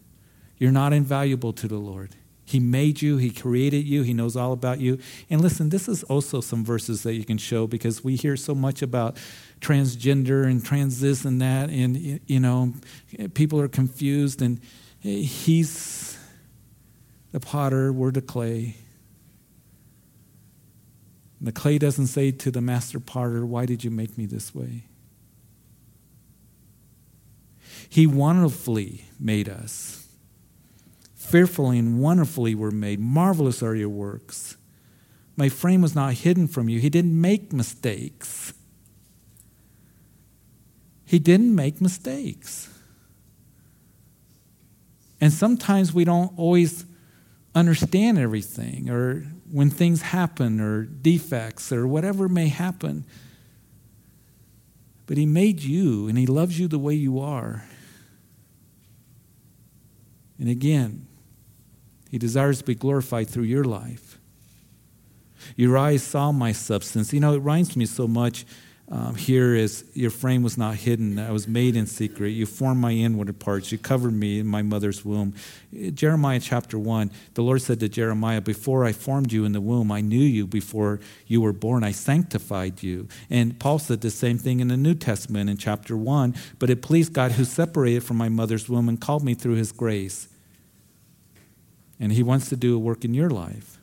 you're not invaluable to the Lord. He made you, He created you, He knows all about you. And listen, this is also some verses that you can show because we hear so much about transgender and trans this and that, and, you know, people are confused. And He's the potter, we're the clay. The clay doesn't say to the master potter, Why did you make me this way? He wonderfully made us. Fearfully and wonderfully were made. Marvelous are your works. My frame was not hidden from you. He didn't make mistakes. He didn't make mistakes. And sometimes we don't always understand everything, or when things happen, or defects, or whatever may happen. But He made you, and He loves you the way you are. And again, he desires to be glorified through your life. Your eyes saw my substance. You know, it reminds me so much um, here is your frame was not hidden. I was made in secret. You formed my inward parts. You covered me in my mother's womb. Jeremiah chapter 1, the Lord said to Jeremiah, Before I formed you in the womb, I knew you before you were born. I sanctified you. And Paul said the same thing in the New Testament in chapter 1. But it pleased God who separated from my mother's womb and called me through his grace and he wants to do a work in your life.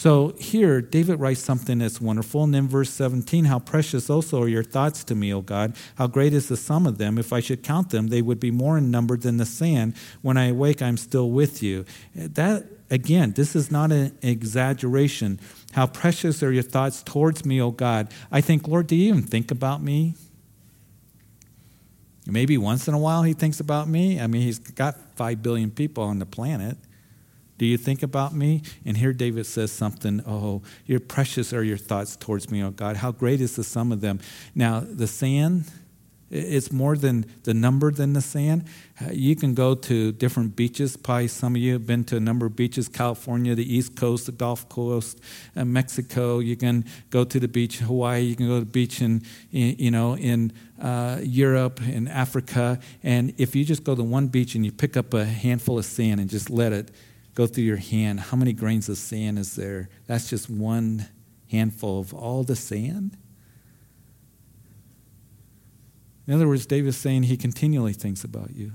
So here, David writes something that's wonderful. And then verse 17, how precious also are your thoughts to me, O God. How great is the sum of them. If I should count them, they would be more in number than the sand. When I awake, I'm still with you. That, again, this is not an exaggeration. How precious are your thoughts towards me, O God. I think, Lord, do you even think about me? Maybe once in a while he thinks about me. I mean, he's got 5 billion people on the planet. Do you think about me? And here David says something, Oh, your precious are your thoughts towards me, oh God. How great is the sum of them. Now, the sand, it's more than the number than the sand. Uh, you can go to different beaches. Probably some of you have been to a number of beaches California, the East Coast, the Gulf Coast, uh, Mexico. You can go to the beach in Hawaii. You can go to the beach in, in you know, in uh, Europe, in Africa. And if you just go to one beach and you pick up a handful of sand and just let it go through your hand. How many grains of sand is there? That's just one handful of all the sand. In other words, David's saying he continually thinks about you.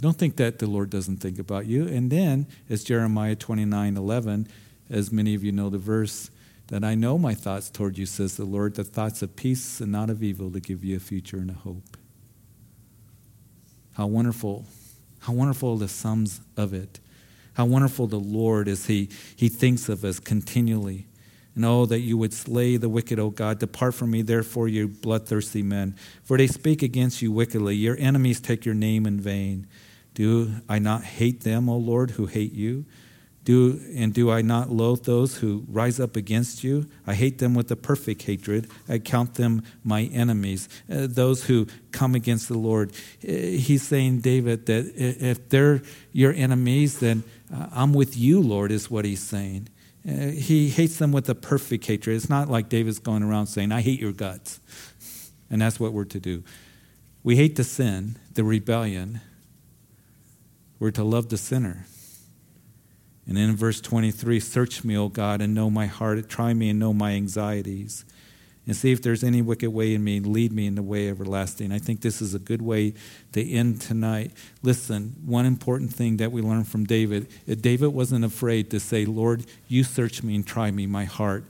Don't think that the Lord doesn't think about you. And then, as Jeremiah 29 11, as many of you know the verse, that I know my thoughts toward you, says the Lord, the thoughts of peace and not of evil to give you a future and a hope. How wonderful how wonderful the sums of it. How wonderful the Lord is He, he thinks of us continually. And oh, that you would slay the wicked, O God. Depart from me, therefore, you bloodthirsty men. For they speak against you wickedly. Your enemies take your name in vain. Do I not hate them, O Lord, who hate you? Do, and do I not loathe those who rise up against you? I hate them with a perfect hatred. I count them my enemies, uh, those who come against the Lord. Uh, he's saying, David, that if they're your enemies, then uh, I'm with you, Lord, is what he's saying. Uh, he hates them with a perfect hatred. It's not like David's going around saying, I hate your guts. *laughs* And that's what we're to do. We hate the sin, the rebellion. We're to love the sinner. And in verse 23, search me, O God, and know my heart. Try me and know my anxieties. And see if there's any wicked way in me. Lead me in the way everlasting. I think this is a good way to end tonight. Listen, one important thing that we learn from David David wasn't afraid to say, Lord, you search me and try me, my heart.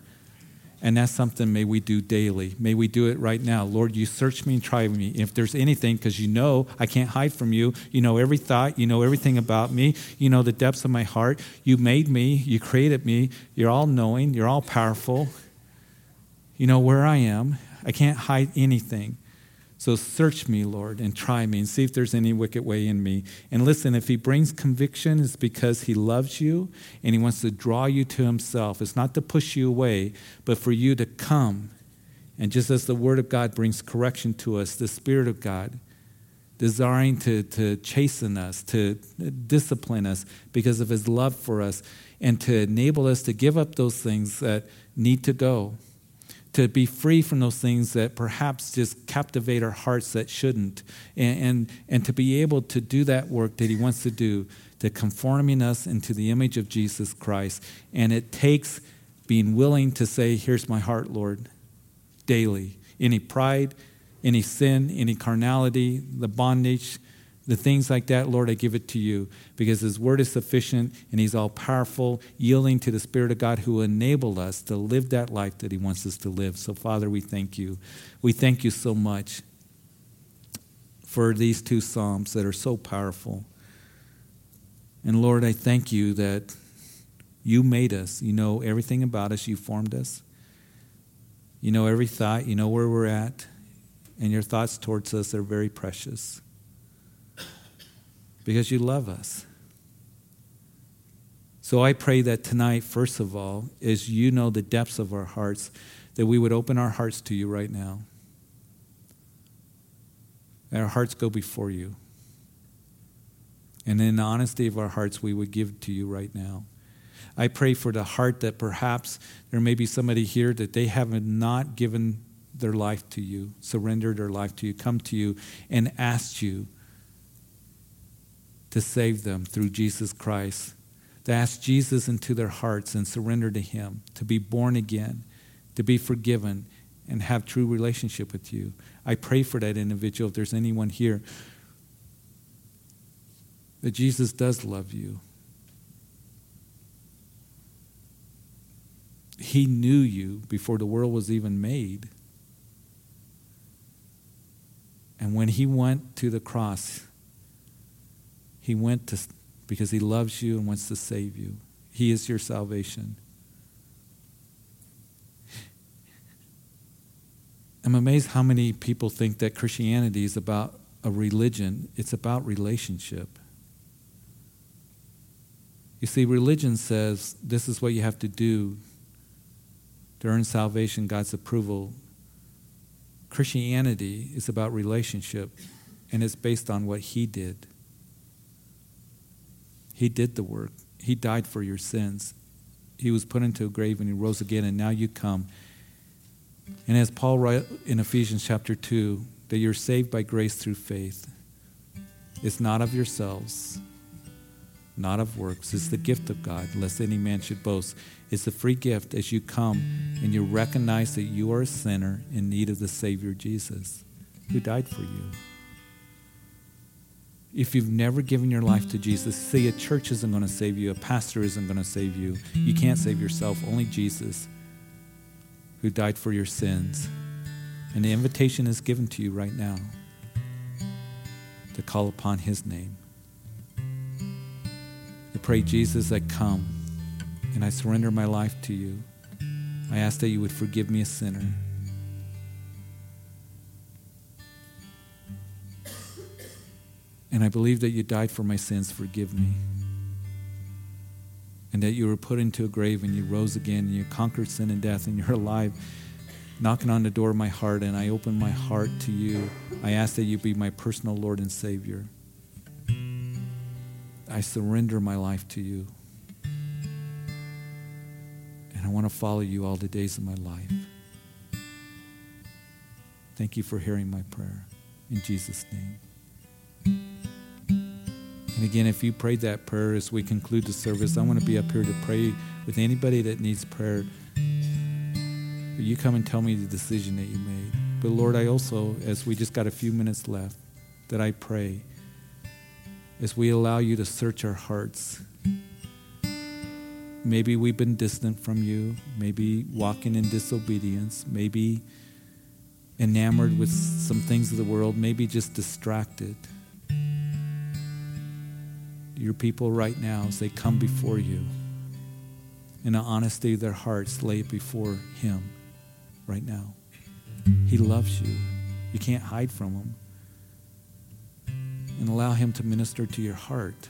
And that's something may we do daily. May we do it right now. Lord, you search me and try me. If there's anything, because you know I can't hide from you. You know every thought. You know everything about me. You know the depths of my heart. You made me. You created me. You're all knowing. You're all powerful. You know where I am. I can't hide anything. So search me, Lord, and try me and see if there's any wicked way in me. And listen, if he brings conviction, it's because he loves you and he wants to draw you to himself. It's not to push you away, but for you to come. And just as the word of God brings correction to us, the Spirit of God desiring to, to chasten us, to discipline us because of his love for us, and to enable us to give up those things that need to go to be free from those things that perhaps just captivate our hearts that shouldn't, and, and, and to be able to do that work that He wants to do, to conforming us into the image of Jesus Christ. And it takes being willing to say, Here's my heart, Lord, daily. Any pride, any sin, any carnality, the bondage, the things like that, Lord, I give it to you because His word is sufficient and He's all powerful, yielding to the Spirit of God who enabled us to live that life that He wants us to live. So, Father, we thank you. We thank you so much for these two Psalms that are so powerful. And Lord, I thank you that you made us. You know everything about us. You formed us. You know every thought. You know where we're at. And your thoughts towards us are very precious because you love us. So I pray that tonight, first of all, as you know the depths of our hearts, that we would open our hearts to you right now. That our hearts go before you. And in the honesty of our hearts, we would give to you right now. I pray for the heart that perhaps there may be somebody here that they have not given their life to you, surrendered their life to you, come to you and asked you to save them through Jesus Christ, to ask Jesus into their hearts and surrender to Him, to be born again, to be forgiven, and have true relationship with you. I pray for that individual. If there's anyone here, that Jesus does love you. He knew you before the world was even made. And when he went to the cross, he went to, because He loves you and wants to save you. He is your salvation. I'm amazed how many people think that Christianity is about a religion, it's about relationship. You see, religion says this is what you have to do to earn salvation, God's approval. Christianity is about relationship, and it's based on what He did. He did the work. He died for your sins. He was put into a grave and he rose again, and now you come. And as Paul writes in Ephesians chapter 2, that you're saved by grace through faith. It's not of yourselves, not of works. It's the gift of God, lest any man should boast. It's a free gift as you come and you recognize that you are a sinner in need of the Savior Jesus who died for you if you've never given your life to Jesus, see, a church isn't going to save you, a pastor isn't going to save you. You can't save yourself, only Jesus, who died for your sins. And the invitation is given to you right now to call upon his name. To pray, Jesus, I come and I surrender my life to you. I ask that you would forgive me a sinner. And I believe that you died for my sins. Forgive me. And that you were put into a grave and you rose again and you conquered sin and death and *laughs* you're alive, knocking on the door of my heart. And I open my heart to you. I ask that you be my personal Lord and Savior. I surrender my life to you. And I want to follow you all the days of my life. Thank you for hearing my prayer. In Jesus' name. And again, if you prayed that prayer as we conclude the service, I want to be up here to pray with anybody that needs prayer. You come and tell me the decision that you made. But Lord, I also, as we just got a few minutes left, that I pray as we allow you to search our hearts. Maybe we've been distant from you, maybe walking in disobedience, maybe enamored with some things of the world, maybe just distracted your people right now as they come before you. In the honesty of their hearts, lay it before Him right now. He loves you You can't hide from Him. And allow Him to minister to your heart,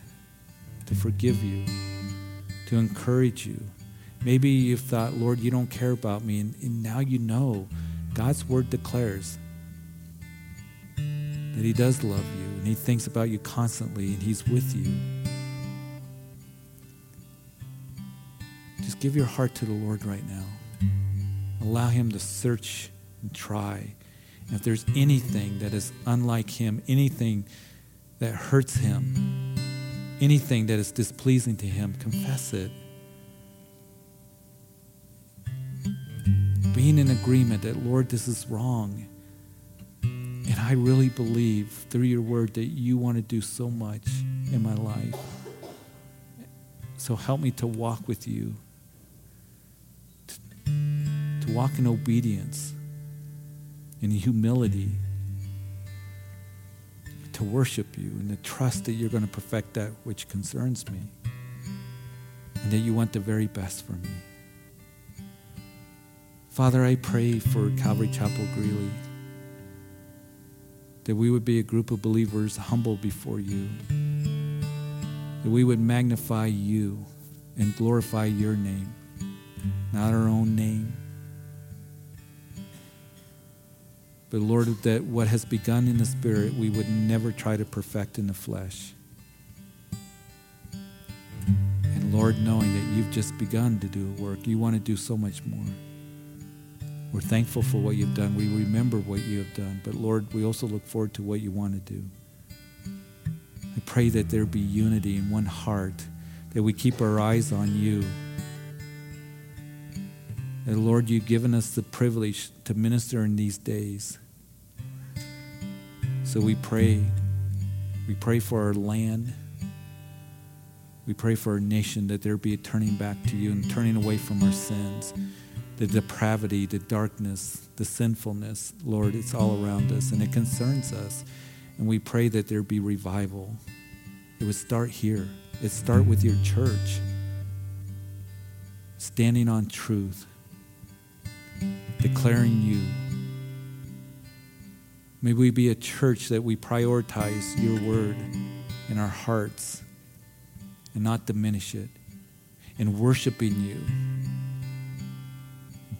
to forgive you, to encourage you. Maybe you've thought, Lord, you don't care about me. And, and now you know God's word declares that He does love you and He thinks about you constantly and He's with you. Just give your heart to the Lord right now. Allow Him to search and try. And if there's anything that is unlike Him, anything that hurts Him, anything that is displeasing to Him, confess it. Being in agreement that, Lord, this is wrong. And I really believe through your word that you want to do so much in my life. So help me to walk with you to walk in obedience, in humility, to worship you, and to trust that you're going to perfect that which concerns me, and that you want the very best for me. Father, I pray for Calvary Chapel Greeley that we would be a group of believers humble before you, that we would magnify you and glorify your name, not our own name But Lord, that what has begun in the Spirit, we would never try to perfect in the flesh. And Lord, knowing that you've just begun to do a work, you want to do so much more. We're thankful for what you've done. We remember what you have done. But Lord, we also look forward to what you want to do. I pray that there be unity in one heart, that we keep our eyes on you. That, Lord, you've given us the privilege to minister in these days. So we pray. We pray for our land. We pray for our nation that there be a turning back to you and turning away from our sins, the depravity, the darkness, the sinfulness. Lord, it's all around us and it concerns us. And we pray that there be revival. It would start here. It start with your church, standing on truth, declaring you May we be a church that we prioritize your word in our hearts and not diminish it, In worshiping you,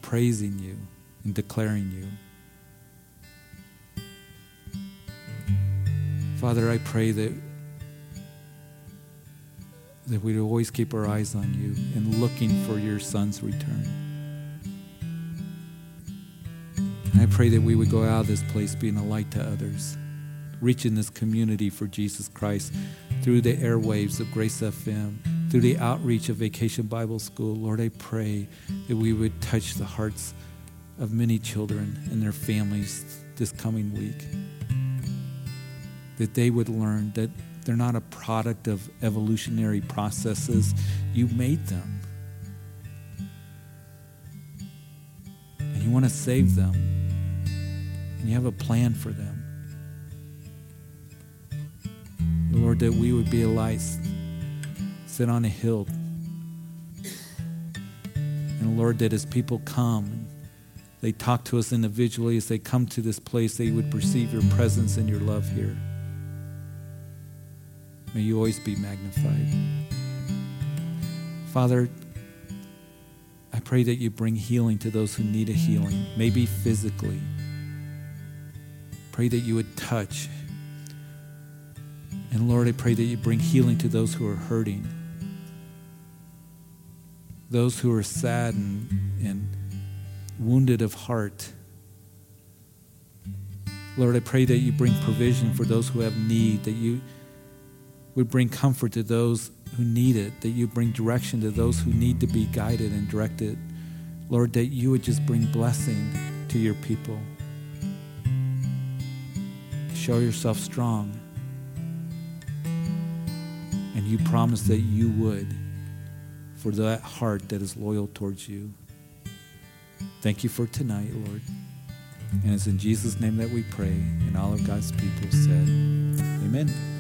praising you, and declaring you. Father, I pray that that we'd always keep our eyes on you and looking for your son's return. And I pray that we would go out of this place being a light to others, reaching this community for Jesus Christ through the airwaves of Grace FM, through the outreach of Vacation Bible School. Lord, I pray that we would touch the hearts of many children and their families this coming week. That they would learn that they're not a product of evolutionary processes, you made them. And you want to save them and you have a plan for them. Lord, that we would be a light, sit on a hill. And Lord, that as people come, they talk to us individually, as they come to this place, they would perceive your presence and your love here. May you always be magnified. Father, I pray that you bring healing to those who need a healing, maybe physically Pray that you would touch. And Lord, I pray that you bring healing to those who are hurting, those who are sad and, and wounded of heart. Lord, I pray that you bring provision for those who have need, that you would bring comfort to those who need it, that you bring direction to those who need to be guided and directed. Lord, that you would just bring blessing to your people. Show yourself strong. And you promise that you would for that heart that is loyal towards you. Thank you for tonight, Lord. And it's in Jesus' name that we pray. And all of God's people said, Amen.